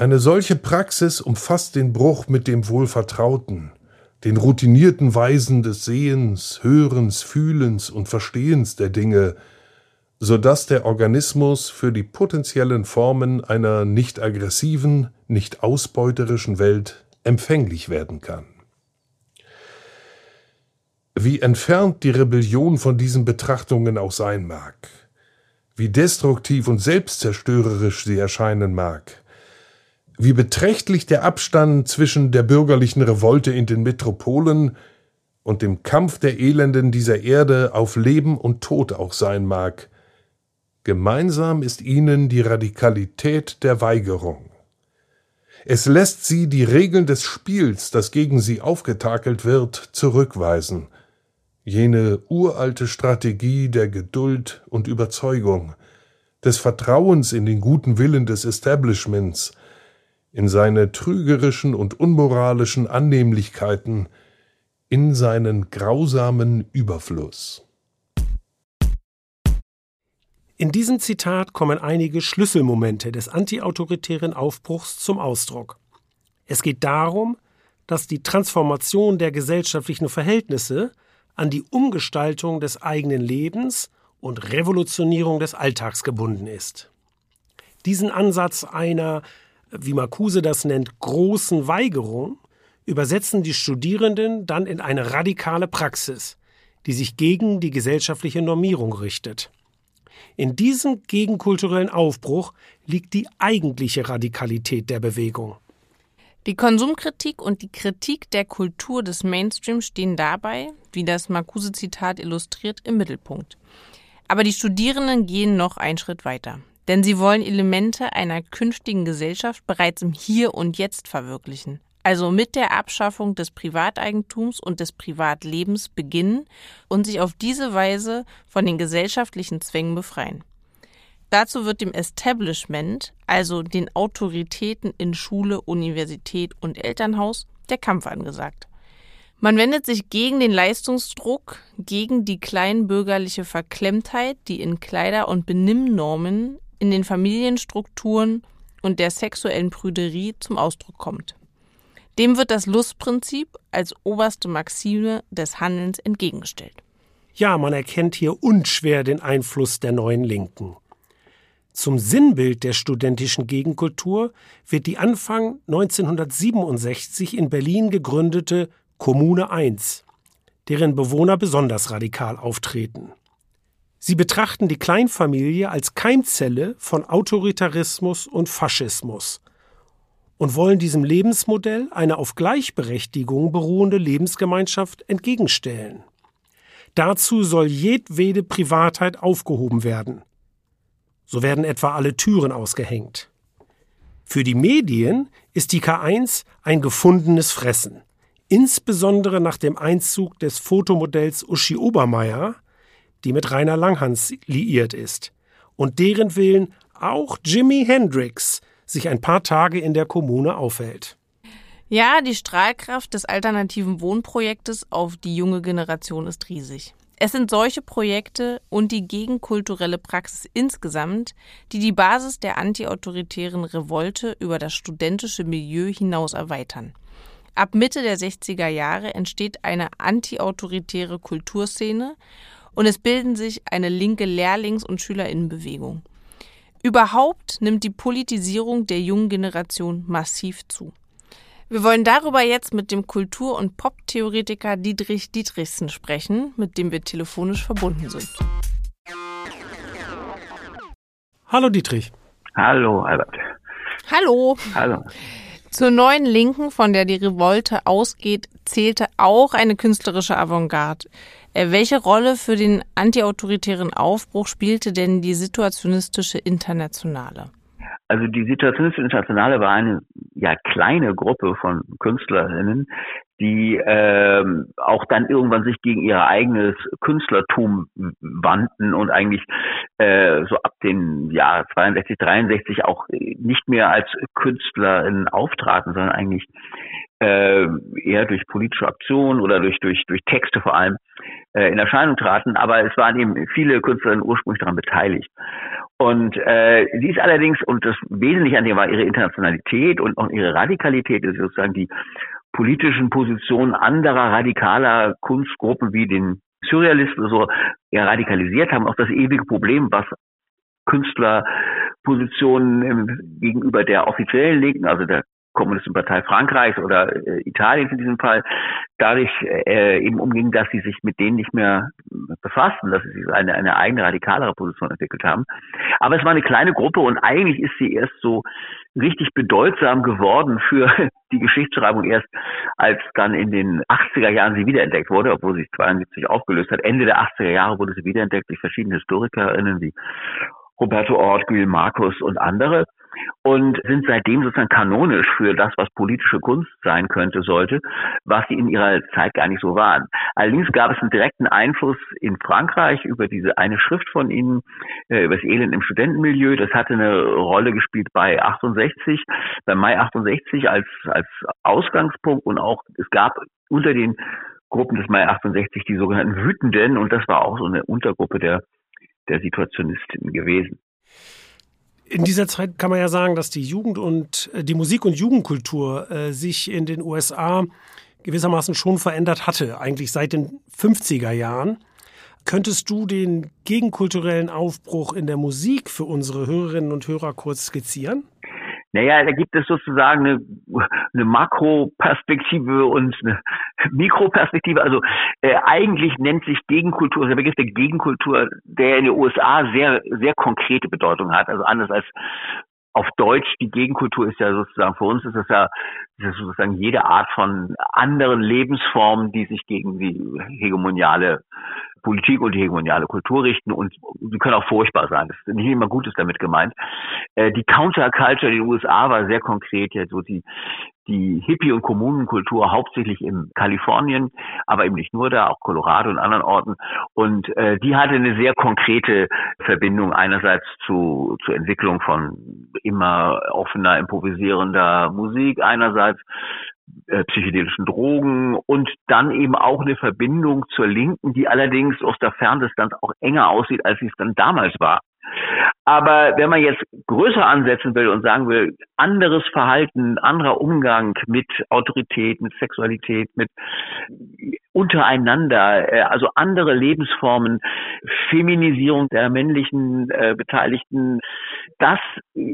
Eine solche Praxis umfasst den Bruch mit dem Wohlvertrauten, den routinierten Weisen des Sehens, Hörens, Fühlens und Verstehens der Dinge, so dass der Organismus für die potenziellen Formen einer nicht aggressiven, nicht ausbeuterischen Welt empfänglich werden kann. Wie entfernt die Rebellion von diesen Betrachtungen auch sein mag, wie destruktiv und selbstzerstörerisch sie erscheinen mag, wie beträchtlich der Abstand zwischen der bürgerlichen Revolte in den Metropolen und dem Kampf der Elenden dieser Erde auf Leben und Tod auch sein mag, Gemeinsam ist ihnen die Radikalität der Weigerung. Es lässt sie die Regeln des Spiels, das gegen sie aufgetakelt wird, zurückweisen, jene uralte Strategie der Geduld und Überzeugung, des Vertrauens in den guten Willen des Establishments, in seine trügerischen und unmoralischen Annehmlichkeiten, in seinen grausamen Überfluss. In diesem Zitat kommen einige Schlüsselmomente des antiautoritären Aufbruchs zum Ausdruck. Es geht darum, dass die Transformation der gesellschaftlichen Verhältnisse an die Umgestaltung des eigenen Lebens und Revolutionierung des Alltags gebunden ist. Diesen Ansatz einer, wie Marcuse das nennt, großen Weigerung übersetzen die Studierenden dann in eine radikale Praxis, die sich gegen die gesellschaftliche Normierung richtet. In diesem gegenkulturellen Aufbruch liegt die eigentliche Radikalität der Bewegung. Die Konsumkritik und die Kritik der Kultur des Mainstream stehen dabei, wie das Marcuse-Zitat illustriert, im Mittelpunkt. Aber die Studierenden gehen noch einen Schritt weiter. Denn sie wollen Elemente einer künftigen Gesellschaft bereits im Hier und Jetzt verwirklichen also mit der Abschaffung des Privateigentums und des Privatlebens beginnen und sich auf diese Weise von den gesellschaftlichen Zwängen befreien. Dazu wird dem Establishment, also den Autoritäten in Schule, Universität und Elternhaus, der Kampf angesagt. Man wendet sich gegen den Leistungsdruck, gegen die kleinbürgerliche Verklemmtheit, die in Kleider- und Benimmnormen, in den Familienstrukturen und der sexuellen Prüderie zum Ausdruck kommt. Dem wird das Lustprinzip als oberste Maxime des Handelns entgegengestellt. Ja, man erkennt hier unschwer den Einfluss der neuen Linken. Zum Sinnbild der studentischen Gegenkultur wird die Anfang 1967 in Berlin gegründete Kommune 1, deren Bewohner besonders radikal auftreten. Sie betrachten die Kleinfamilie als Keimzelle von Autoritarismus und Faschismus und wollen diesem Lebensmodell eine auf Gleichberechtigung beruhende Lebensgemeinschaft entgegenstellen. Dazu soll jedwede Privatheit aufgehoben werden. So werden etwa alle Türen ausgehängt. Für die Medien ist die K1 ein gefundenes Fressen, insbesondere nach dem Einzug des Fotomodells Uschi Obermeier, die mit Rainer Langhans liiert ist, und deren Willen auch Jimi Hendrix sich ein paar Tage in der Kommune aufhält. Ja, die Strahlkraft des alternativen Wohnprojektes auf die junge Generation ist riesig. Es sind solche Projekte und die gegenkulturelle Praxis insgesamt, die die Basis der antiautoritären Revolte über das studentische Milieu hinaus erweitern. Ab Mitte der 60er Jahre entsteht eine antiautoritäre Kulturszene und es bilden sich eine linke Lehrlings- und Schülerinnenbewegung. Überhaupt nimmt die Politisierung der jungen Generation massiv zu. Wir wollen darüber jetzt mit dem Kultur- und Pop-Theoretiker Dietrich Dietrichsen sprechen, mit dem wir telefonisch verbunden sind. Hallo Dietrich. Hallo Albert. Hallo. Hallo. Zur neuen Linken, von der die Revolte ausgeht, zählte auch eine künstlerische Avantgarde. Äh, welche Rolle für den antiautoritären Aufbruch spielte denn die situationistische Internationale? Also die Situationistische Internationale war eine ja kleine Gruppe von Künstlerinnen, die ähm, auch dann irgendwann sich gegen ihr eigenes Künstlertum wandten und eigentlich äh, so ab den Jahr 62, 63 auch nicht mehr als Künstlerin auftraten, sondern eigentlich äh, eher durch politische Aktionen oder durch, durch, durch Texte vor allem äh, in Erscheinung traten. Aber es waren eben viele Künstlerinnen ursprünglich daran beteiligt. Und äh, sie ist allerdings, und das Wesentliche an ihr war ihre Internationalität und auch ihre Radikalität, ist sozusagen die politischen Positionen anderer radikaler Kunstgruppen wie den Surrealisten so ja, radikalisiert haben. Auch das ewige Problem, was Künstlerpositionen gegenüber der offiziellen Linken, also der Kommunistischen Partei Frankreichs oder äh, Italiens in diesem Fall, dadurch äh, eben umging, dass sie sich mit denen nicht mehr befassten, dass sie eine, eine eigene radikalere Position entwickelt haben. Aber es war eine kleine Gruppe und eigentlich ist sie erst so richtig bedeutsam geworden für die Geschichtsschreibung erst, als dann in den 80er Jahren sie wiederentdeckt wurde, obwohl sie sich 72 aufgelöst hat. Ende der 80er Jahre wurde sie wiederentdeckt durch verschiedene Historikerinnen wie Roberto Ort, Gül Markus und andere und sind seitdem sozusagen kanonisch für das, was politische Kunst sein könnte, sollte, was sie in ihrer Zeit gar nicht so waren. Allerdings gab es einen direkten Einfluss in Frankreich über diese eine Schrift von ihnen, äh, über das Elend im Studentenmilieu. Das hatte eine Rolle gespielt bei 68, bei Mai 68 als, als Ausgangspunkt und auch es gab unter den Gruppen des Mai 68 die sogenannten Wütenden und das war auch so eine Untergruppe der, der Situationisten gewesen. In dieser Zeit kann man ja sagen, dass die Jugend und äh, die Musik- und Jugendkultur äh, sich in den USA gewissermaßen schon verändert hatte, eigentlich seit den 50er Jahren. Könntest du den gegenkulturellen Aufbruch in der Musik für unsere Hörerinnen und Hörer kurz skizzieren? Naja, da gibt es sozusagen eine, eine Makroperspektive und eine Mikroperspektive. Also äh, eigentlich nennt sich Gegenkultur, der Begriff der Gegenkultur, der in den USA sehr, sehr konkrete Bedeutung hat. Also anders als auf Deutsch, die Gegenkultur ist ja sozusagen, für uns ist es ja ist sozusagen jede Art von anderen Lebensformen, die sich gegen die hegemoniale Politik und die hegemoniale Kultur richten und sie können auch furchtbar sein. Das ist nicht immer Gutes damit gemeint. Äh, die Counterculture in den USA war sehr konkret, ja, so die, die Hippie- und Kommunenkultur hauptsächlich in Kalifornien, aber eben nicht nur da, auch Colorado und anderen Orten. Und äh, die hatte eine sehr konkrete Verbindung einerseits zu, zur Entwicklung von immer offener, improvisierender Musik, einerseits äh, psychedelischen Drogen und dann eben auch eine Verbindung zur Linken, die allerdings aus der Ferndistanz auch enger aussieht, als sie es dann damals war. Aber wenn man jetzt größer ansetzen will und sagen will, anderes Verhalten, anderer Umgang mit Autorität, mit Sexualität, mit untereinander, äh, also andere Lebensformen, Feminisierung der männlichen äh, Beteiligten, das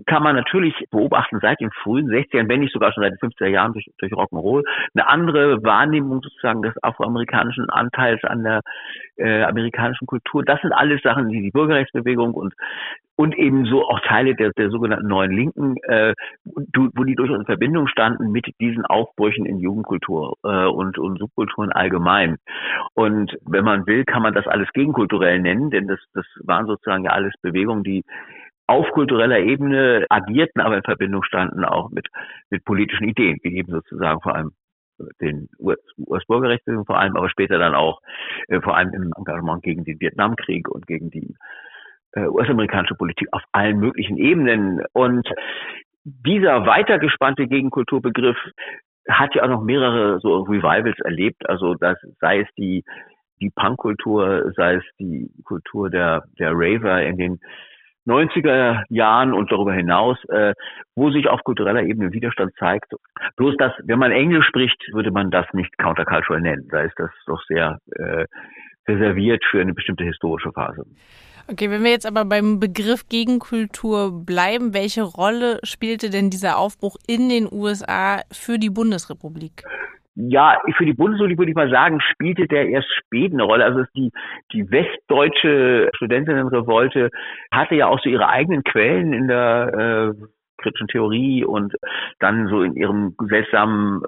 kann man natürlich beobachten seit den frühen 60ern, wenn nicht sogar schon seit den 50er Jahren durch, durch Rock'n'Roll. Eine andere Wahrnehmung sozusagen des afroamerikanischen Anteils an der äh, amerikanischen Kultur. Das sind alles Sachen, die die Bürgerrechtsbewegung und und ebenso auch Teile der, der sogenannten neuen Linken, äh, wo die durchaus in Verbindung standen mit diesen Aufbrüchen in Jugendkultur äh, und, und Subkulturen allgemein. Und wenn man will, kann man das alles gegenkulturell nennen, denn das, das waren sozusagen ja alles Bewegungen, die auf kultureller Ebene agierten, aber in Verbindung standen auch mit, mit politischen Ideen, wie eben sozusagen vor allem den US-Bürgerrechten vor allem, aber später dann auch äh, vor allem im Engagement gegen den Vietnamkrieg und gegen die US-amerikanische Politik auf allen möglichen Ebenen. Und dieser weitergespannte Gegenkulturbegriff hat ja auch noch mehrere so Revivals erlebt. Also das sei es die die Punkkultur, sei es die Kultur der der Raver in den 90er Jahren und darüber hinaus, äh, wo sich auf kultureller Ebene Widerstand zeigt. Bloß dass, wenn man Englisch spricht, würde man das nicht countercultural nennen. Da ist das doch sehr äh, reserviert für eine bestimmte historische Phase. Okay, wenn wir jetzt aber beim Begriff Gegenkultur bleiben, welche Rolle spielte denn dieser Aufbruch in den USA für die Bundesrepublik? Ja, für die Bundesrepublik würde ich mal sagen, spielte der erst spät eine Rolle. Also die, die westdeutsche Studentinnenrevolte hatte ja auch so ihre eigenen Quellen in der äh, kritischen Theorie und dann so in ihrem seltsamen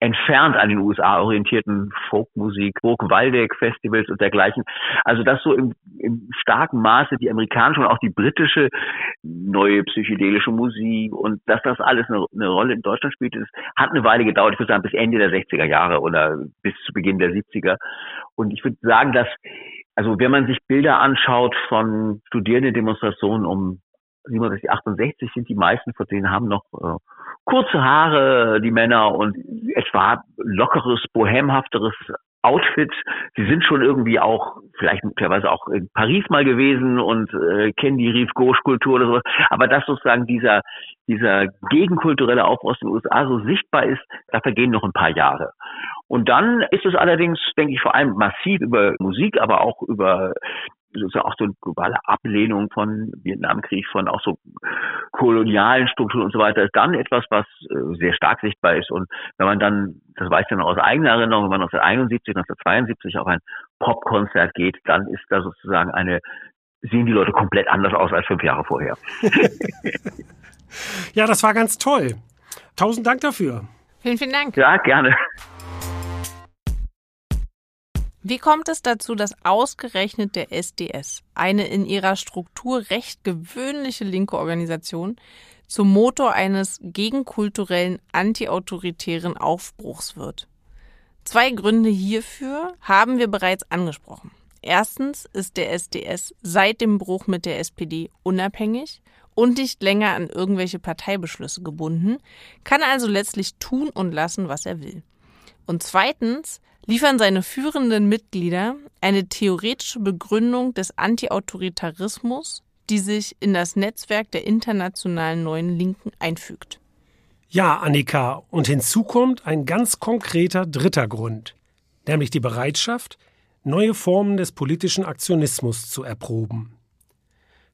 entfernt an den USA orientierten Folkmusik, Burg Waldeck Festivals und dergleichen. Also dass so im, im starken Maße die amerikanische und auch die britische neue psychedelische Musik und dass das alles eine, eine Rolle in Deutschland spielt, das hat eine Weile gedauert. Ich würde sagen bis Ende der 60er Jahre oder bis zu Beginn der 70er. Und ich würde sagen, dass also wenn man sich Bilder anschaut von Studierendendemonstrationen um 67, 68 sind die meisten von denen haben noch äh, kurze Haare, die Männer und etwa lockeres, bohemhafteres Outfit. Sie sind schon irgendwie auch, vielleicht möglicherweise auch in Paris mal gewesen und äh, kennen die Rive Gauche Kultur oder sowas. Aber dass sozusagen dieser, dieser gegenkulturelle Aufbau aus den USA so sichtbar ist, da vergehen noch ein paar Jahre. Und dann ist es allerdings, denke ich, vor allem massiv über Musik, aber auch über sozusagen auch so eine globale Ablehnung von Vietnamkrieg, von auch so kolonialen Strukturen und so weiter, ist dann etwas, was äh, sehr stark sichtbar ist. Und wenn man dann, das weiß ich noch aus eigener Erinnerung, wenn man 1971, 1972 auf ein Popkonzert geht, dann ist da sozusagen eine, sehen die Leute komplett anders aus als fünf Jahre vorher. ja, das war ganz toll. Tausend Dank dafür. Vielen, vielen Dank. Ja, gerne. Wie kommt es dazu, dass ausgerechnet der SDS, eine in ihrer Struktur recht gewöhnliche linke Organisation, zum Motor eines gegenkulturellen, antiautoritären Aufbruchs wird? Zwei Gründe hierfür haben wir bereits angesprochen. Erstens ist der SDS seit dem Bruch mit der SPD unabhängig und nicht länger an irgendwelche Parteibeschlüsse gebunden, kann also letztlich tun und lassen, was er will. Und zweitens liefern seine führenden Mitglieder eine theoretische Begründung des Antiautoritarismus, die sich in das Netzwerk der internationalen neuen Linken einfügt. Ja, Annika, und hinzu kommt ein ganz konkreter dritter Grund, nämlich die Bereitschaft, neue Formen des politischen Aktionismus zu erproben.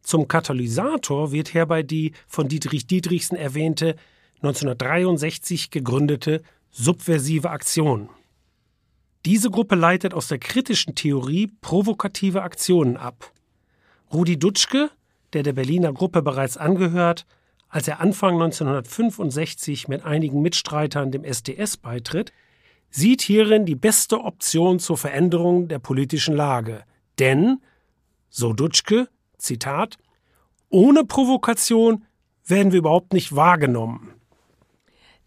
Zum Katalysator wird herbei die von Dietrich Dietrichsen erwähnte 1963 gegründete subversive Aktion. Diese Gruppe leitet aus der kritischen Theorie provokative Aktionen ab. Rudi Dutschke, der der Berliner Gruppe bereits angehört, als er Anfang 1965 mit einigen Mitstreitern dem SDS beitritt, sieht hierin die beste Option zur Veränderung der politischen Lage. Denn, so Dutschke, Zitat, ohne Provokation werden wir überhaupt nicht wahrgenommen.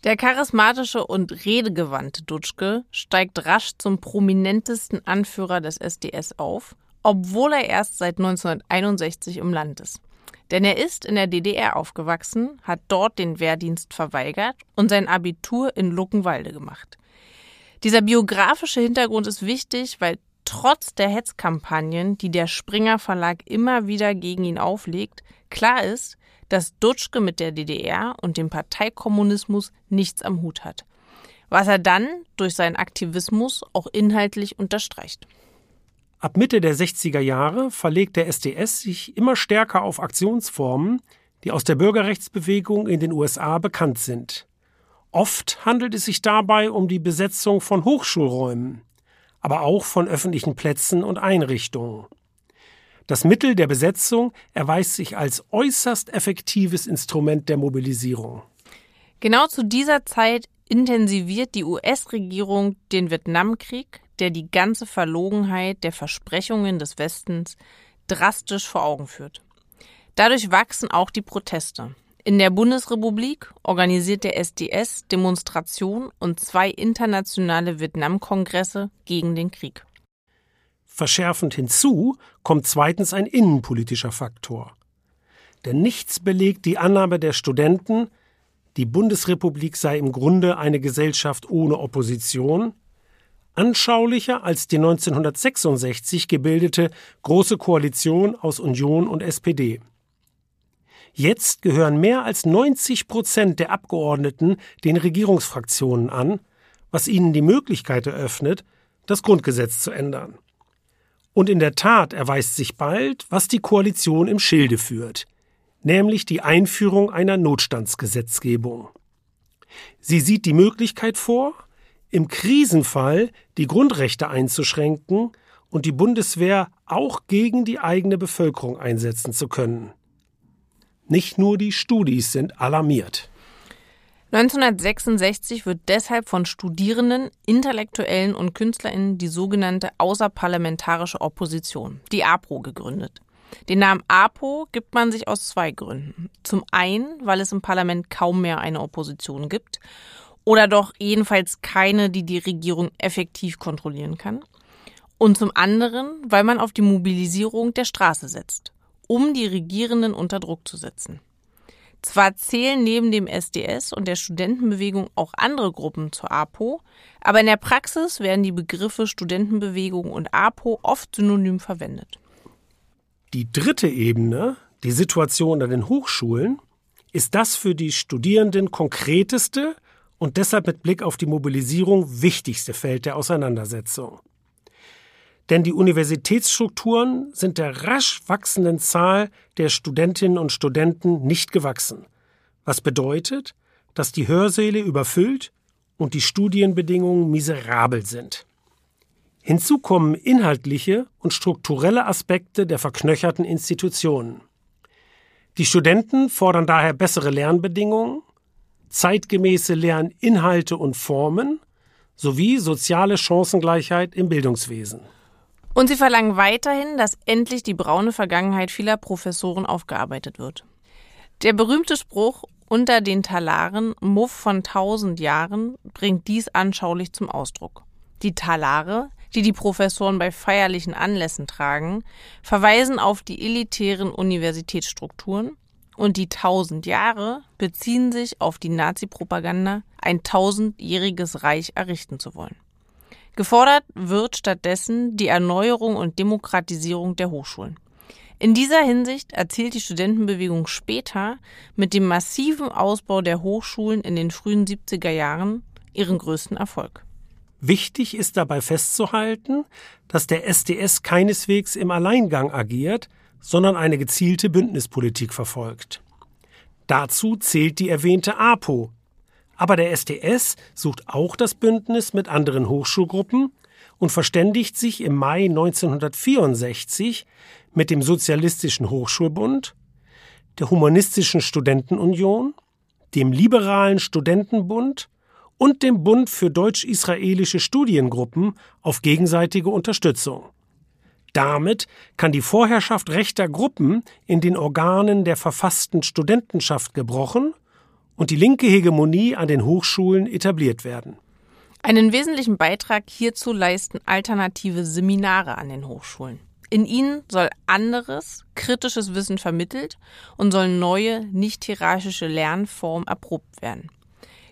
Der charismatische und redegewandte Dutschke steigt rasch zum prominentesten Anführer des SDS auf, obwohl er erst seit 1961 im Land ist. Denn er ist in der DDR aufgewachsen, hat dort den Wehrdienst verweigert und sein Abitur in Luckenwalde gemacht. Dieser biografische Hintergrund ist wichtig, weil trotz der Hetzkampagnen, die der Springer Verlag immer wieder gegen ihn auflegt, klar ist, dass Dutschke mit der DDR und dem Parteikommunismus nichts am Hut hat, was er dann durch seinen Aktivismus auch inhaltlich unterstreicht. Ab Mitte der 60er Jahre verlegt der SDS sich immer stärker auf Aktionsformen, die aus der Bürgerrechtsbewegung in den USA bekannt sind. Oft handelt es sich dabei um die Besetzung von Hochschulräumen, aber auch von öffentlichen Plätzen und Einrichtungen. Das Mittel der Besetzung erweist sich als äußerst effektives Instrument der Mobilisierung. Genau zu dieser Zeit intensiviert die US-Regierung den Vietnamkrieg, der die ganze Verlogenheit der Versprechungen des Westens drastisch vor Augen führt. Dadurch wachsen auch die Proteste. In der Bundesrepublik organisiert der SDS Demonstrationen und zwei internationale Vietnamkongresse gegen den Krieg. Verschärfend hinzu kommt zweitens ein innenpolitischer Faktor. Denn nichts belegt die Annahme der Studenten, die Bundesrepublik sei im Grunde eine Gesellschaft ohne Opposition, anschaulicher als die 1966 gebildete Große Koalition aus Union und SPD. Jetzt gehören mehr als 90 Prozent der Abgeordneten den Regierungsfraktionen an, was ihnen die Möglichkeit eröffnet, das Grundgesetz zu ändern. Und in der Tat erweist sich bald, was die Koalition im Schilde führt, nämlich die Einführung einer Notstandsgesetzgebung. Sie sieht die Möglichkeit vor, im Krisenfall die Grundrechte einzuschränken und die Bundeswehr auch gegen die eigene Bevölkerung einsetzen zu können. Nicht nur die Studis sind alarmiert. 1966 wird deshalb von Studierenden, Intellektuellen und Künstlerinnen die sogenannte Außerparlamentarische Opposition, die APO, gegründet. Den Namen APO gibt man sich aus zwei Gründen. Zum einen, weil es im Parlament kaum mehr eine Opposition gibt oder doch jedenfalls keine, die die Regierung effektiv kontrollieren kann. Und zum anderen, weil man auf die Mobilisierung der Straße setzt, um die Regierenden unter Druck zu setzen. Zwar zählen neben dem SDS und der Studentenbewegung auch andere Gruppen zur APO, aber in der Praxis werden die Begriffe Studentenbewegung und APO oft synonym verwendet. Die dritte Ebene, die Situation an den Hochschulen, ist das für die Studierenden konkreteste und deshalb mit Blick auf die Mobilisierung wichtigste Feld der Auseinandersetzung. Denn die Universitätsstrukturen sind der rasch wachsenden Zahl der Studentinnen und Studenten nicht gewachsen, was bedeutet, dass die Hörsäle überfüllt und die Studienbedingungen miserabel sind. Hinzu kommen inhaltliche und strukturelle Aspekte der verknöcherten Institutionen. Die Studenten fordern daher bessere Lernbedingungen, zeitgemäße Lerninhalte und Formen sowie soziale Chancengleichheit im Bildungswesen. Und sie verlangen weiterhin, dass endlich die braune Vergangenheit vieler Professoren aufgearbeitet wird. Der berühmte Spruch unter den Talaren Muff von tausend Jahren bringt dies anschaulich zum Ausdruck. Die Talare, die die Professoren bei feierlichen Anlässen tragen, verweisen auf die elitären Universitätsstrukturen und die tausend Jahre beziehen sich auf die Nazi-Propaganda, ein tausendjähriges Reich errichten zu wollen. Gefordert wird stattdessen die Erneuerung und Demokratisierung der Hochschulen. In dieser Hinsicht erzielt die Studentenbewegung später mit dem massiven Ausbau der Hochschulen in den frühen 70er Jahren ihren größten Erfolg. Wichtig ist dabei festzuhalten, dass der SDS keineswegs im Alleingang agiert, sondern eine gezielte Bündnispolitik verfolgt. Dazu zählt die erwähnte APO, aber der SDS sucht auch das Bündnis mit anderen Hochschulgruppen und verständigt sich im Mai 1964 mit dem Sozialistischen Hochschulbund, der Humanistischen Studentenunion, dem Liberalen Studentenbund und dem Bund für deutsch-israelische Studiengruppen auf gegenseitige Unterstützung. Damit kann die Vorherrschaft rechter Gruppen in den Organen der verfassten Studentenschaft gebrochen und die linke Hegemonie an den Hochschulen etabliert werden. Einen wesentlichen Beitrag hierzu leisten alternative Seminare an den Hochschulen. In ihnen soll anderes, kritisches Wissen vermittelt und sollen neue, nicht hierarchische Lernformen erprobt werden.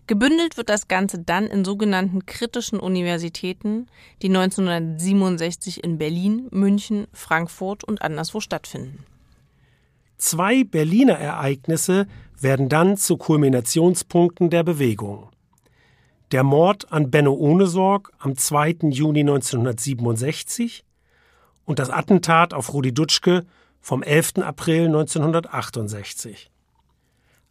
Gebündelt wird das Ganze dann in sogenannten kritischen Universitäten, die 1967 in Berlin, München, Frankfurt und anderswo stattfinden. Zwei Berliner Ereignisse werden dann zu Kulminationspunkten der Bewegung. Der Mord an Benno Ohnesorg am 2. Juni 1967 und das Attentat auf Rudi Dutschke vom 11. April 1968.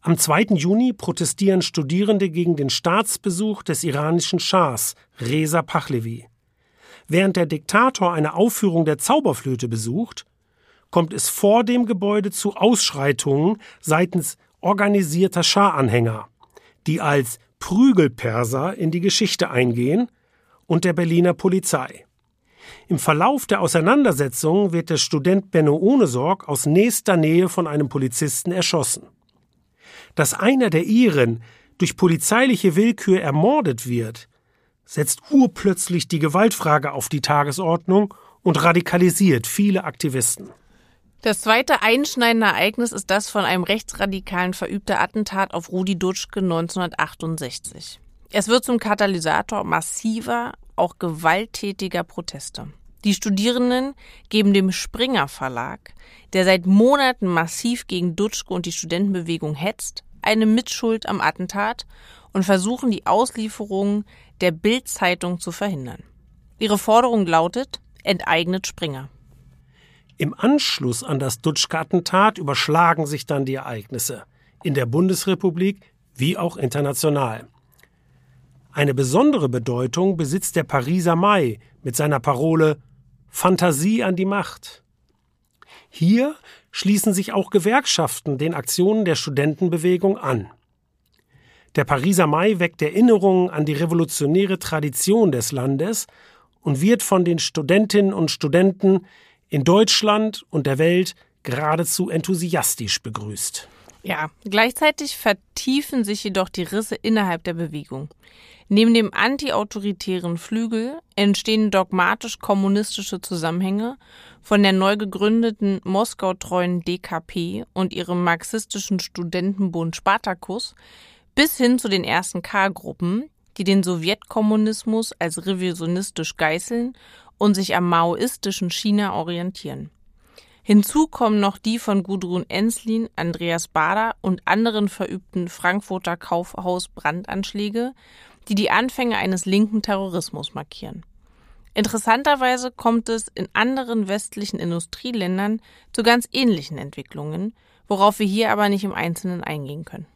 Am 2. Juni protestieren Studierende gegen den Staatsbesuch des iranischen Schahs Reza Pahlavi. Während der Diktator eine Aufführung der Zauberflöte besucht, kommt es vor dem Gebäude zu Ausschreitungen seitens organisierter Schah-Anhänger, die als Prügelperser in die Geschichte eingehen, und der Berliner Polizei. Im Verlauf der Auseinandersetzung wird der Student Benno Ohnesorg aus nächster Nähe von einem Polizisten erschossen. Dass einer der Iren durch polizeiliche Willkür ermordet wird, setzt urplötzlich die Gewaltfrage auf die Tagesordnung und radikalisiert viele Aktivisten. Das zweite einschneidende Ereignis ist das von einem Rechtsradikalen verübte Attentat auf Rudi Dutschke 1968. Es wird zum Katalysator massiver, auch gewalttätiger Proteste. Die Studierenden geben dem Springer Verlag, der seit Monaten massiv gegen Dutschke und die Studentenbewegung hetzt, eine Mitschuld am Attentat und versuchen die Auslieferung der Bild-Zeitung zu verhindern. Ihre Forderung lautet, enteignet Springer. Im Anschluss an das Dutschke-Attentat überschlagen sich dann die Ereignisse, in der Bundesrepublik wie auch international. Eine besondere Bedeutung besitzt der Pariser Mai mit seiner Parole Fantasie an die Macht. Hier schließen sich auch Gewerkschaften den Aktionen der Studentenbewegung an. Der Pariser Mai weckt Erinnerungen an die revolutionäre Tradition des Landes und wird von den Studentinnen und Studenten in Deutschland und der Welt geradezu enthusiastisch begrüßt. Ja, gleichzeitig vertiefen sich jedoch die Risse innerhalb der Bewegung. Neben dem antiautoritären Flügel entstehen dogmatisch kommunistische Zusammenhänge von der neu gegründeten Moskau-treuen DKP und ihrem marxistischen Studentenbund Spartakus bis hin zu den ersten K-Gruppen, die den Sowjetkommunismus als revisionistisch geißeln und sich am maoistischen China orientieren. Hinzu kommen noch die von Gudrun Enslin, Andreas Bader und anderen verübten Frankfurter Kaufhaus-Brandanschläge, die die Anfänge eines linken Terrorismus markieren. Interessanterweise kommt es in anderen westlichen Industrieländern zu ganz ähnlichen Entwicklungen, worauf wir hier aber nicht im Einzelnen eingehen können.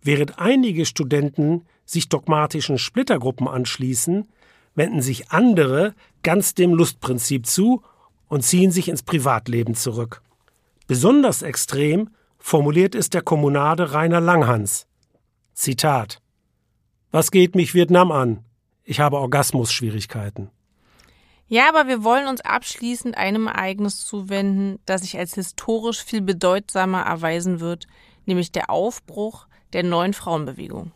Während einige Studenten sich dogmatischen Splittergruppen anschließen, wenden sich andere ganz dem Lustprinzip zu und ziehen sich ins Privatleben zurück. Besonders extrem formuliert es der Kommunade Rainer Langhans. Zitat Was geht mich Vietnam an? Ich habe Orgasmusschwierigkeiten. Ja, aber wir wollen uns abschließend einem Ereignis zuwenden, das sich als historisch viel bedeutsamer erweisen wird, nämlich der Aufbruch der neuen Frauenbewegung.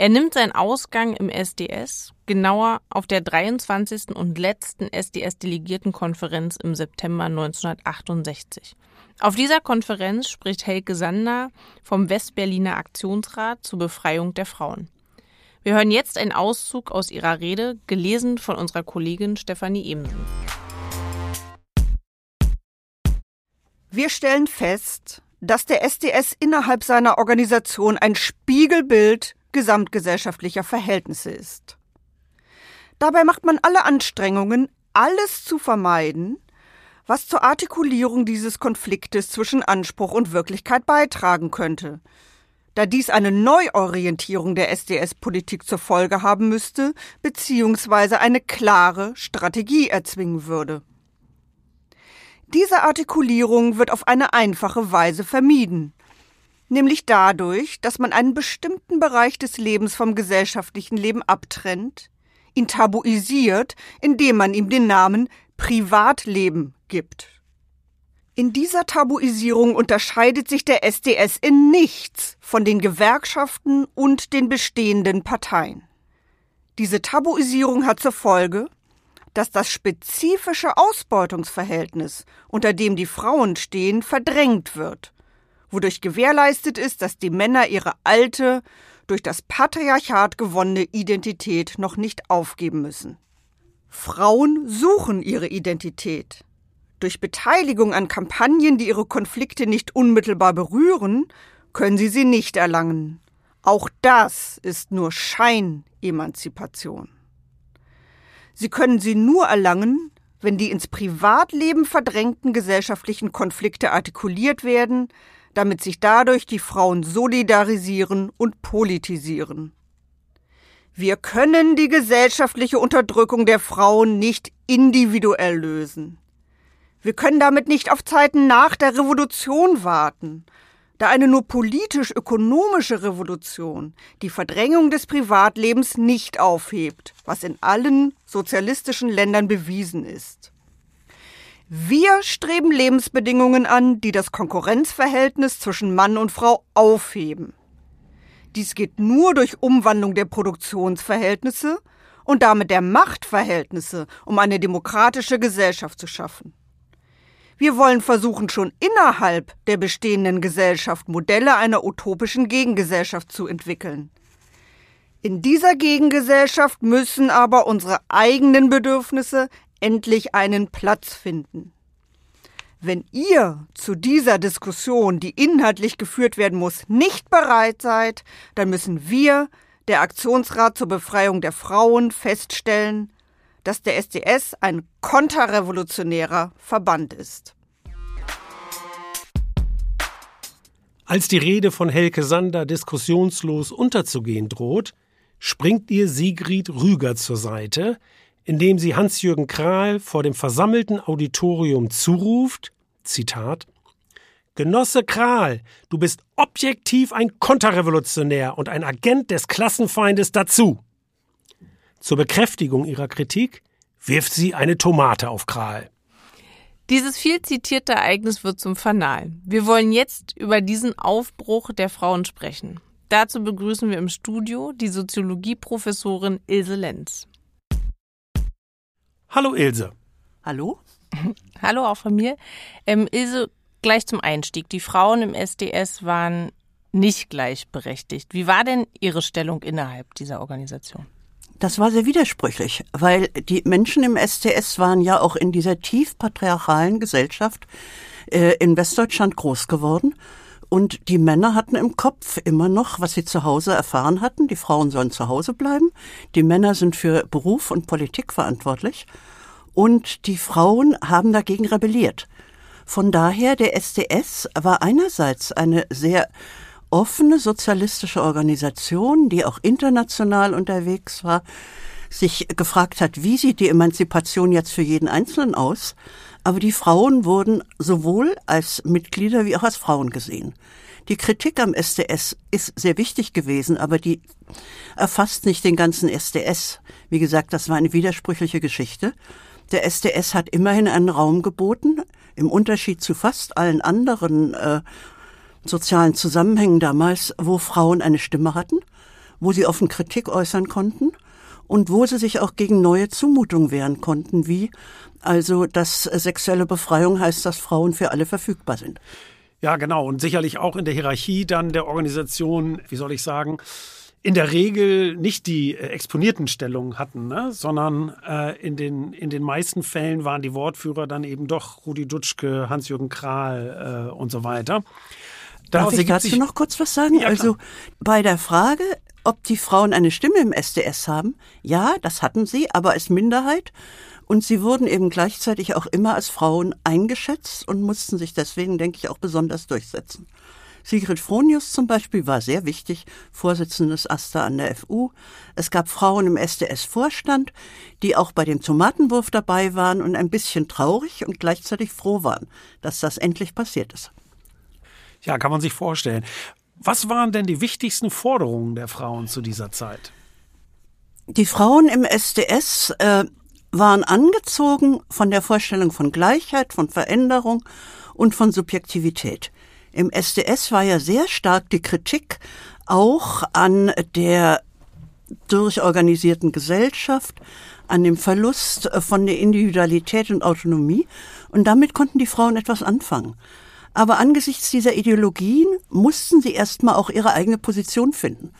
Er nimmt seinen Ausgang im SDS, genauer auf der 23. und letzten SDS-Delegiertenkonferenz im September 1968. Auf dieser Konferenz spricht Helke Sander vom Westberliner Aktionsrat zur Befreiung der Frauen. Wir hören jetzt einen Auszug aus ihrer Rede, gelesen von unserer Kollegin Stefanie Ebensen. Wir stellen fest, dass der SDS innerhalb seiner Organisation ein Spiegelbild gesamtgesellschaftlicher Verhältnisse ist. Dabei macht man alle Anstrengungen, alles zu vermeiden, was zur Artikulierung dieses Konfliktes zwischen Anspruch und Wirklichkeit beitragen könnte, da dies eine Neuorientierung der SDS-Politik zur Folge haben müsste, beziehungsweise eine klare Strategie erzwingen würde. Diese Artikulierung wird auf eine einfache Weise vermieden nämlich dadurch, dass man einen bestimmten Bereich des Lebens vom gesellschaftlichen Leben abtrennt, ihn tabuisiert, indem man ihm den Namen Privatleben gibt. In dieser Tabuisierung unterscheidet sich der SDS in nichts von den Gewerkschaften und den bestehenden Parteien. Diese Tabuisierung hat zur Folge, dass das spezifische Ausbeutungsverhältnis, unter dem die Frauen stehen, verdrängt wird wodurch gewährleistet ist, dass die Männer ihre alte, durch das Patriarchat gewonnene Identität noch nicht aufgeben müssen. Frauen suchen ihre Identität. Durch Beteiligung an Kampagnen, die ihre Konflikte nicht unmittelbar berühren, können sie sie nicht erlangen. Auch das ist nur Scheinemanzipation. Sie können sie nur erlangen, wenn die ins Privatleben verdrängten gesellschaftlichen Konflikte artikuliert werden, damit sich dadurch die Frauen solidarisieren und politisieren. Wir können die gesellschaftliche Unterdrückung der Frauen nicht individuell lösen. Wir können damit nicht auf Zeiten nach der Revolution warten, da eine nur politisch-ökonomische Revolution die Verdrängung des Privatlebens nicht aufhebt, was in allen sozialistischen Ländern bewiesen ist. Wir streben Lebensbedingungen an, die das Konkurrenzverhältnis zwischen Mann und Frau aufheben. Dies geht nur durch Umwandlung der Produktionsverhältnisse und damit der Machtverhältnisse, um eine demokratische Gesellschaft zu schaffen. Wir wollen versuchen, schon innerhalb der bestehenden Gesellschaft Modelle einer utopischen Gegengesellschaft zu entwickeln. In dieser Gegengesellschaft müssen aber unsere eigenen Bedürfnisse endlich einen Platz finden. Wenn ihr zu dieser Diskussion, die inhaltlich geführt werden muss, nicht bereit seid, dann müssen wir, der Aktionsrat zur Befreiung der Frauen, feststellen, dass der SDS ein konterrevolutionärer Verband ist. Als die Rede von Helke Sander diskussionslos unterzugehen droht, springt ihr Sigrid Rüger zur Seite, indem sie Hans-Jürgen Krahl vor dem versammelten Auditorium zuruft, Zitat, Genosse Krahl, du bist objektiv ein Konterrevolutionär und ein Agent des Klassenfeindes dazu. Zur Bekräftigung ihrer Kritik wirft sie eine Tomate auf Krahl. Dieses viel zitierte Ereignis wird zum Fanal. Wir wollen jetzt über diesen Aufbruch der Frauen sprechen. Dazu begrüßen wir im Studio die Soziologieprofessorin Ilse Lenz. Hallo Ilse. Hallo? Hallo auch von mir. Ähm, Ilse, gleich zum Einstieg. Die Frauen im SDS waren nicht gleichberechtigt. Wie war denn Ihre Stellung innerhalb dieser Organisation? Das war sehr widersprüchlich, weil die Menschen im SDS waren ja auch in dieser tief patriarchalen Gesellschaft äh, in Westdeutschland groß geworden. Und die Männer hatten im Kopf immer noch, was sie zu Hause erfahren hatten. Die Frauen sollen zu Hause bleiben. Die Männer sind für Beruf und Politik verantwortlich. Und die Frauen haben dagegen rebelliert. Von daher, der SDS war einerseits eine sehr offene sozialistische Organisation, die auch international unterwegs war, sich gefragt hat, wie sieht die Emanzipation jetzt für jeden Einzelnen aus? Aber die Frauen wurden sowohl als Mitglieder wie auch als Frauen gesehen. Die Kritik am SDS ist sehr wichtig gewesen, aber die erfasst nicht den ganzen SDS. Wie gesagt, das war eine widersprüchliche Geschichte. Der SDS hat immerhin einen Raum geboten, im Unterschied zu fast allen anderen äh, sozialen Zusammenhängen damals, wo Frauen eine Stimme hatten, wo sie offen Kritik äußern konnten und wo sie sich auch gegen neue Zumutungen wehren konnten, wie also, dass sexuelle Befreiung heißt, dass Frauen für alle verfügbar sind. Ja, genau. Und sicherlich auch in der Hierarchie dann der Organisation, wie soll ich sagen, in der Regel nicht die äh, exponierten Stellungen hatten, ne? sondern äh, in, den, in den meisten Fällen waren die Wortführer dann eben doch Rudi Dutschke, Hans-Jürgen Krahl äh, und so weiter. Darf ich dazu noch kurz was sagen? Ja, also bei der Frage, ob die Frauen eine Stimme im SDS haben, ja, das hatten sie, aber als Minderheit. Und sie wurden eben gleichzeitig auch immer als Frauen eingeschätzt und mussten sich deswegen, denke ich, auch besonders durchsetzen. Sigrid Fronius zum Beispiel war sehr wichtig, Vorsitzende des AStA an der FU. Es gab Frauen im SDS-Vorstand, die auch bei dem Tomatenwurf dabei waren und ein bisschen traurig und gleichzeitig froh waren, dass das endlich passiert ist. Ja, kann man sich vorstellen. Was waren denn die wichtigsten Forderungen der Frauen zu dieser Zeit? Die Frauen im SDS äh, waren angezogen von der Vorstellung von Gleichheit, von Veränderung und von Subjektivität. Im SDS war ja sehr stark die Kritik auch an der durchorganisierten Gesellschaft, an dem Verlust von der Individualität und Autonomie. Und damit konnten die Frauen etwas anfangen. Aber angesichts dieser Ideologien mussten sie erstmal auch ihre eigene Position finden.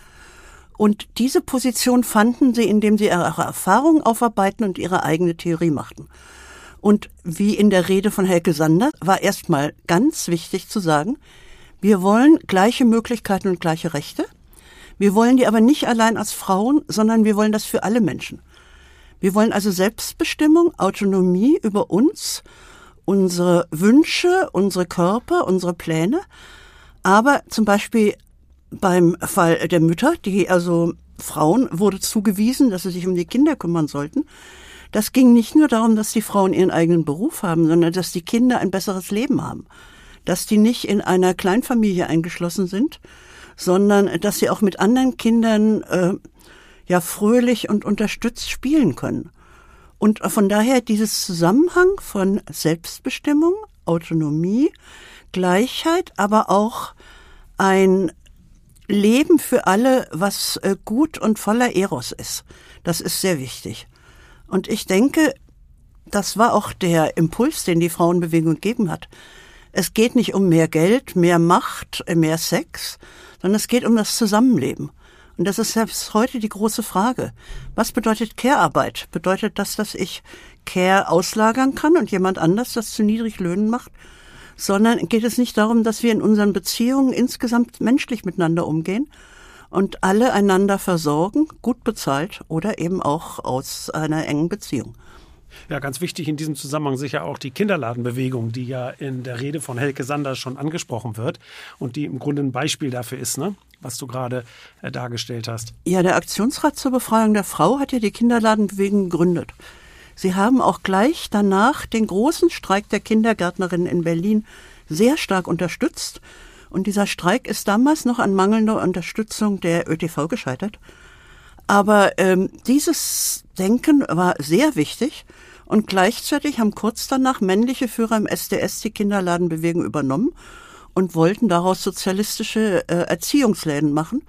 Und diese Position fanden sie, indem sie ihre Erfahrungen aufarbeiten und ihre eigene Theorie machten. Und wie in der Rede von Helke Sander war erstmal ganz wichtig zu sagen, wir wollen gleiche Möglichkeiten und gleiche Rechte. Wir wollen die aber nicht allein als Frauen, sondern wir wollen das für alle Menschen. Wir wollen also Selbstbestimmung, Autonomie über uns, unsere Wünsche, unsere Körper, unsere Pläne. Aber zum Beispiel beim Fall der Mütter, die also Frauen wurde zugewiesen, dass sie sich um die Kinder kümmern sollten. Das ging nicht nur darum, dass die Frauen ihren eigenen Beruf haben, sondern dass die Kinder ein besseres Leben haben. Dass die nicht in einer Kleinfamilie eingeschlossen sind, sondern dass sie auch mit anderen Kindern äh, ja fröhlich und unterstützt spielen können. Und von daher dieses Zusammenhang von Selbstbestimmung, Autonomie, Gleichheit, aber auch ein Leben für alle, was äh, gut und voller Eros ist. Das ist sehr wichtig. Und ich denke, das war auch der Impuls, den die Frauenbewegung gegeben hat. Es geht nicht um mehr Geld, mehr Macht, äh, mehr Sex, sondern es geht um das Zusammenleben. Und das ist selbst heute die große Frage. Was bedeutet Care-Arbeit? Bedeutet das, dass ich Care auslagern kann und jemand anders das zu niedrig Löhnen macht? Sondern geht es nicht darum, dass wir in unseren Beziehungen insgesamt menschlich miteinander umgehen und alle einander versorgen, gut bezahlt oder eben auch aus einer engen Beziehung. Ja, ganz wichtig in diesem Zusammenhang sicher auch die Kinderladenbewegung, die ja in der Rede von Helke Sanders schon angesprochen wird und die im Grunde ein Beispiel dafür ist, ne? was du gerade äh, dargestellt hast. Ja, der Aktionsrat zur Befreiung der Frau hat ja die Kinderladenbewegung gegründet. Sie haben auch gleich danach den großen Streik der Kindergärtnerinnen in Berlin sehr stark unterstützt. Und dieser Streik ist damals noch an mangelnder Unterstützung der ÖTV gescheitert. Aber ähm, dieses Denken war sehr wichtig und gleichzeitig haben kurz danach männliche Führer im SDS die Kinderladenbewegung übernommen und wollten daraus sozialistische äh, Erziehungsläden machen,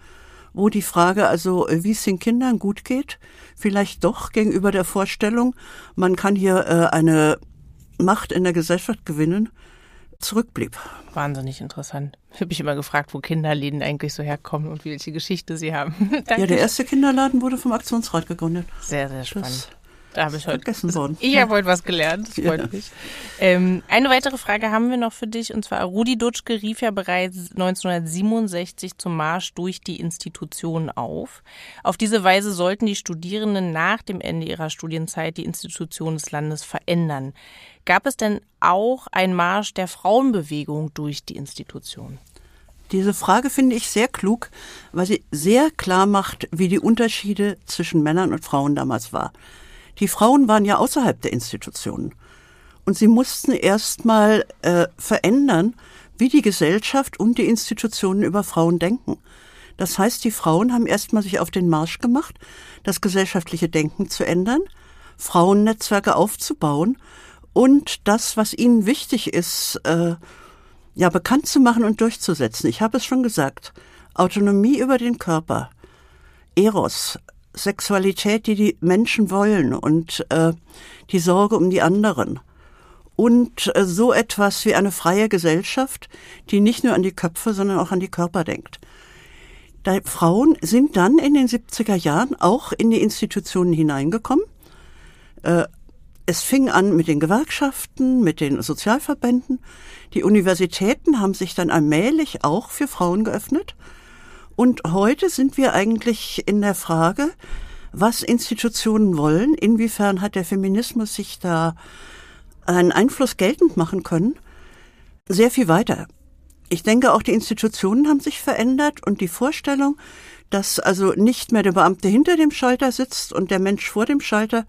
wo die Frage also, äh, wie es den Kindern gut geht, vielleicht doch gegenüber der Vorstellung, man kann hier äh, eine Macht in der Gesellschaft gewinnen, zurückblieb. Wahnsinnig interessant. Ich habe mich immer gefragt, wo Kinderläden eigentlich so herkommen und welche Geschichte sie haben. ja, der erste Kinderladen wurde vom Aktionsrat gegründet. Sehr, sehr spannend. Das da habe ich heute vergessen worden. Ich habe heute was gelernt. Das freut ja. mich. Ähm, eine weitere Frage haben wir noch für dich und zwar Rudi Dutschke rief ja bereits 1967 zum Marsch durch die Institutionen auf. Auf diese Weise sollten die Studierenden nach dem Ende ihrer Studienzeit die Institutionen des Landes verändern. Gab es denn auch einen Marsch der Frauenbewegung durch die Institutionen? Diese Frage finde ich sehr klug, weil sie sehr klar macht, wie die Unterschiede zwischen Männern und Frauen damals war. Die Frauen waren ja außerhalb der Institutionen. Und sie mussten erst mal äh, verändern, wie die Gesellschaft und die Institutionen über Frauen denken. Das heißt, die Frauen haben erstmal sich auf den Marsch gemacht, das gesellschaftliche Denken zu ändern, Frauennetzwerke aufzubauen und das, was ihnen wichtig ist, äh, ja, bekannt zu machen und durchzusetzen. Ich habe es schon gesagt. Autonomie über den Körper, Eros, Sexualität, die die Menschen wollen und äh, die Sorge um die anderen. Und äh, so etwas wie eine freie Gesellschaft, die nicht nur an die Köpfe, sondern auch an die Körper denkt. Die Frauen sind dann in den 70er Jahren auch in die Institutionen hineingekommen. Äh, es fing an mit den Gewerkschaften, mit den Sozialverbänden. Die Universitäten haben sich dann allmählich auch für Frauen geöffnet. Und heute sind wir eigentlich in der Frage, was Institutionen wollen, inwiefern hat der Feminismus sich da einen Einfluss geltend machen können, sehr viel weiter. Ich denke, auch die Institutionen haben sich verändert und die Vorstellung, dass also nicht mehr der Beamte hinter dem Schalter sitzt und der Mensch vor dem Schalter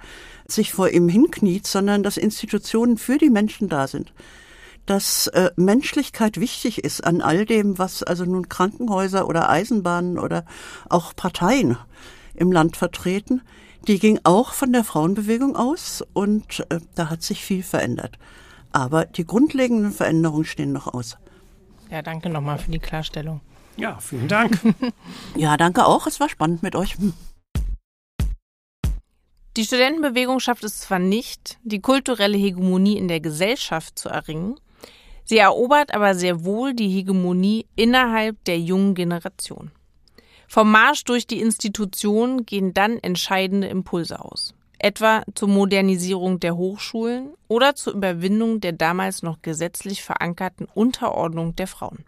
sich vor ihm hinkniet, sondern dass Institutionen für die Menschen da sind dass äh, Menschlichkeit wichtig ist an all dem, was also nun Krankenhäuser oder Eisenbahnen oder auch Parteien im Land vertreten. Die ging auch von der Frauenbewegung aus und äh, da hat sich viel verändert. Aber die grundlegenden Veränderungen stehen noch aus. Ja, danke nochmal für die Klarstellung. Ja, vielen Dank. ja, danke auch. Es war spannend mit euch. Die Studentenbewegung schafft es zwar nicht, die kulturelle Hegemonie in der Gesellschaft zu erringen, Sie erobert aber sehr wohl die Hegemonie innerhalb der jungen Generation. Vom Marsch durch die Institutionen gehen dann entscheidende Impulse aus, etwa zur Modernisierung der Hochschulen oder zur Überwindung der damals noch gesetzlich verankerten Unterordnung der Frauen.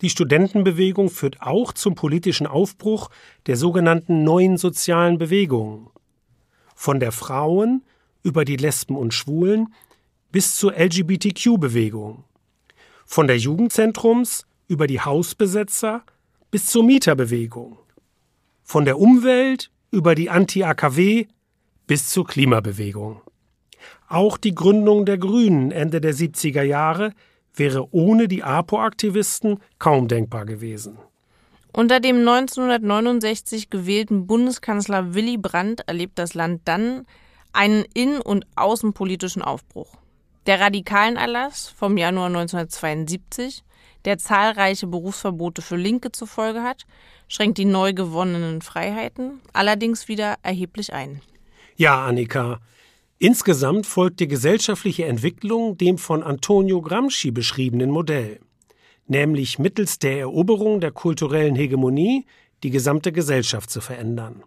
Die Studentenbewegung führt auch zum politischen Aufbruch der sogenannten neuen sozialen Bewegungen. Von der Frauen über die Lesben und Schwulen bis zur LGBTQ-Bewegung. Von der Jugendzentrums über die Hausbesetzer bis zur Mieterbewegung. Von der Umwelt über die Anti-AKW bis zur Klimabewegung. Auch die Gründung der Grünen Ende der 70er Jahre wäre ohne die APO-Aktivisten kaum denkbar gewesen. Unter dem 1969 gewählten Bundeskanzler Willy Brandt erlebt das Land dann einen innen- und außenpolitischen Aufbruch. Der Radikalenerlass vom Januar 1972, der zahlreiche Berufsverbote für Linke zur Folge hat, schränkt die neu gewonnenen Freiheiten allerdings wieder erheblich ein. Ja, Annika. Insgesamt folgt die gesellschaftliche Entwicklung dem von Antonio Gramsci beschriebenen Modell, nämlich mittels der Eroberung der kulturellen Hegemonie die gesamte Gesellschaft zu verändern.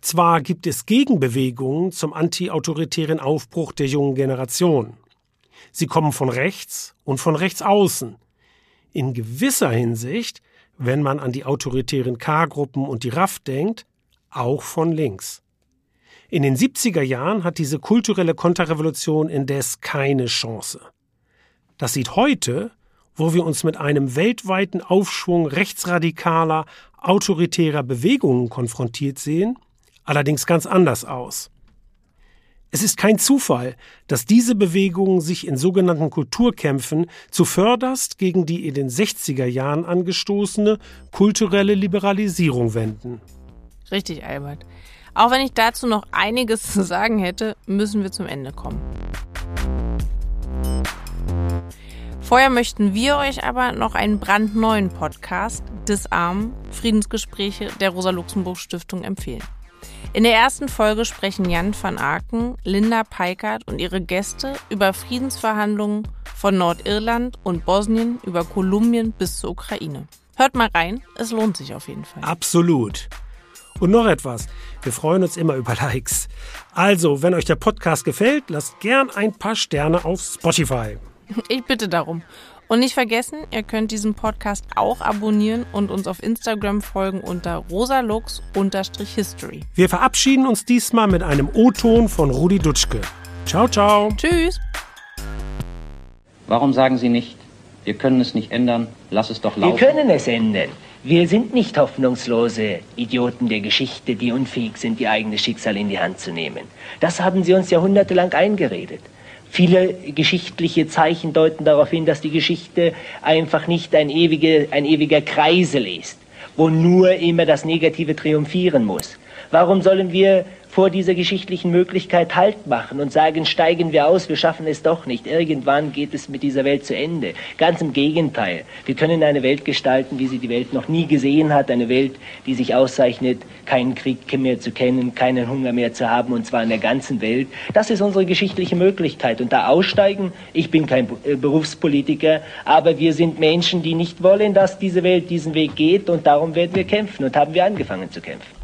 Zwar gibt es Gegenbewegungen zum antiautoritären Aufbruch der jungen Generation. Sie kommen von rechts und von rechts außen. In gewisser Hinsicht wenn man an die autoritären K-Gruppen und die RAF denkt, auch von links. In den 70er Jahren hat diese kulturelle Konterrevolution indes keine Chance. Das sieht heute, wo wir uns mit einem weltweiten Aufschwung rechtsradikaler, autoritärer Bewegungen konfrontiert sehen, allerdings ganz anders aus. Es ist kein Zufall, dass diese Bewegungen sich in sogenannten Kulturkämpfen zuvörderst gegen die in den 60er Jahren angestoßene kulturelle Liberalisierung wenden. Richtig, Albert. Auch wenn ich dazu noch einiges zu sagen hätte, müssen wir zum Ende kommen. Vorher möchten wir euch aber noch einen brandneuen Podcast, Disarm, Friedensgespräche der Rosa-Luxemburg-Stiftung empfehlen. In der ersten Folge sprechen Jan van Aken, Linda Peikert und ihre Gäste über Friedensverhandlungen von Nordirland und Bosnien über Kolumbien bis zur Ukraine. Hört mal rein, es lohnt sich auf jeden Fall. Absolut. Und noch etwas, wir freuen uns immer über Likes. Also, wenn euch der Podcast gefällt, lasst gern ein paar Sterne auf Spotify. Ich bitte darum. Und nicht vergessen, ihr könnt diesen Podcast auch abonnieren und uns auf Instagram folgen unter rosalux-history. Wir verabschieden uns diesmal mit einem O-Ton von Rudi Dutschke. Ciao, ciao. Tschüss. Warum sagen Sie nicht, wir können es nicht ändern, lass es doch laufen? Wir können es ändern. Wir sind nicht hoffnungslose Idioten der Geschichte, die unfähig sind, ihr eigenes Schicksal in die Hand zu nehmen. Das haben sie uns jahrhundertelang eingeredet. Viele geschichtliche Zeichen deuten darauf hin, dass die Geschichte einfach nicht ein, ewige, ein ewiger Kreisel ist, wo nur immer das Negative triumphieren muss. Warum sollen wir vor dieser geschichtlichen Möglichkeit Halt machen und sagen, steigen wir aus, wir schaffen es doch nicht. Irgendwann geht es mit dieser Welt zu Ende. Ganz im Gegenteil. Wir können eine Welt gestalten, wie sie die Welt noch nie gesehen hat. Eine Welt, die sich auszeichnet, keinen Krieg mehr zu kennen, keinen Hunger mehr zu haben, und zwar in der ganzen Welt. Das ist unsere geschichtliche Möglichkeit. Und da aussteigen, ich bin kein äh, Berufspolitiker, aber wir sind Menschen, die nicht wollen, dass diese Welt diesen Weg geht, und darum werden wir kämpfen und haben wir angefangen zu kämpfen.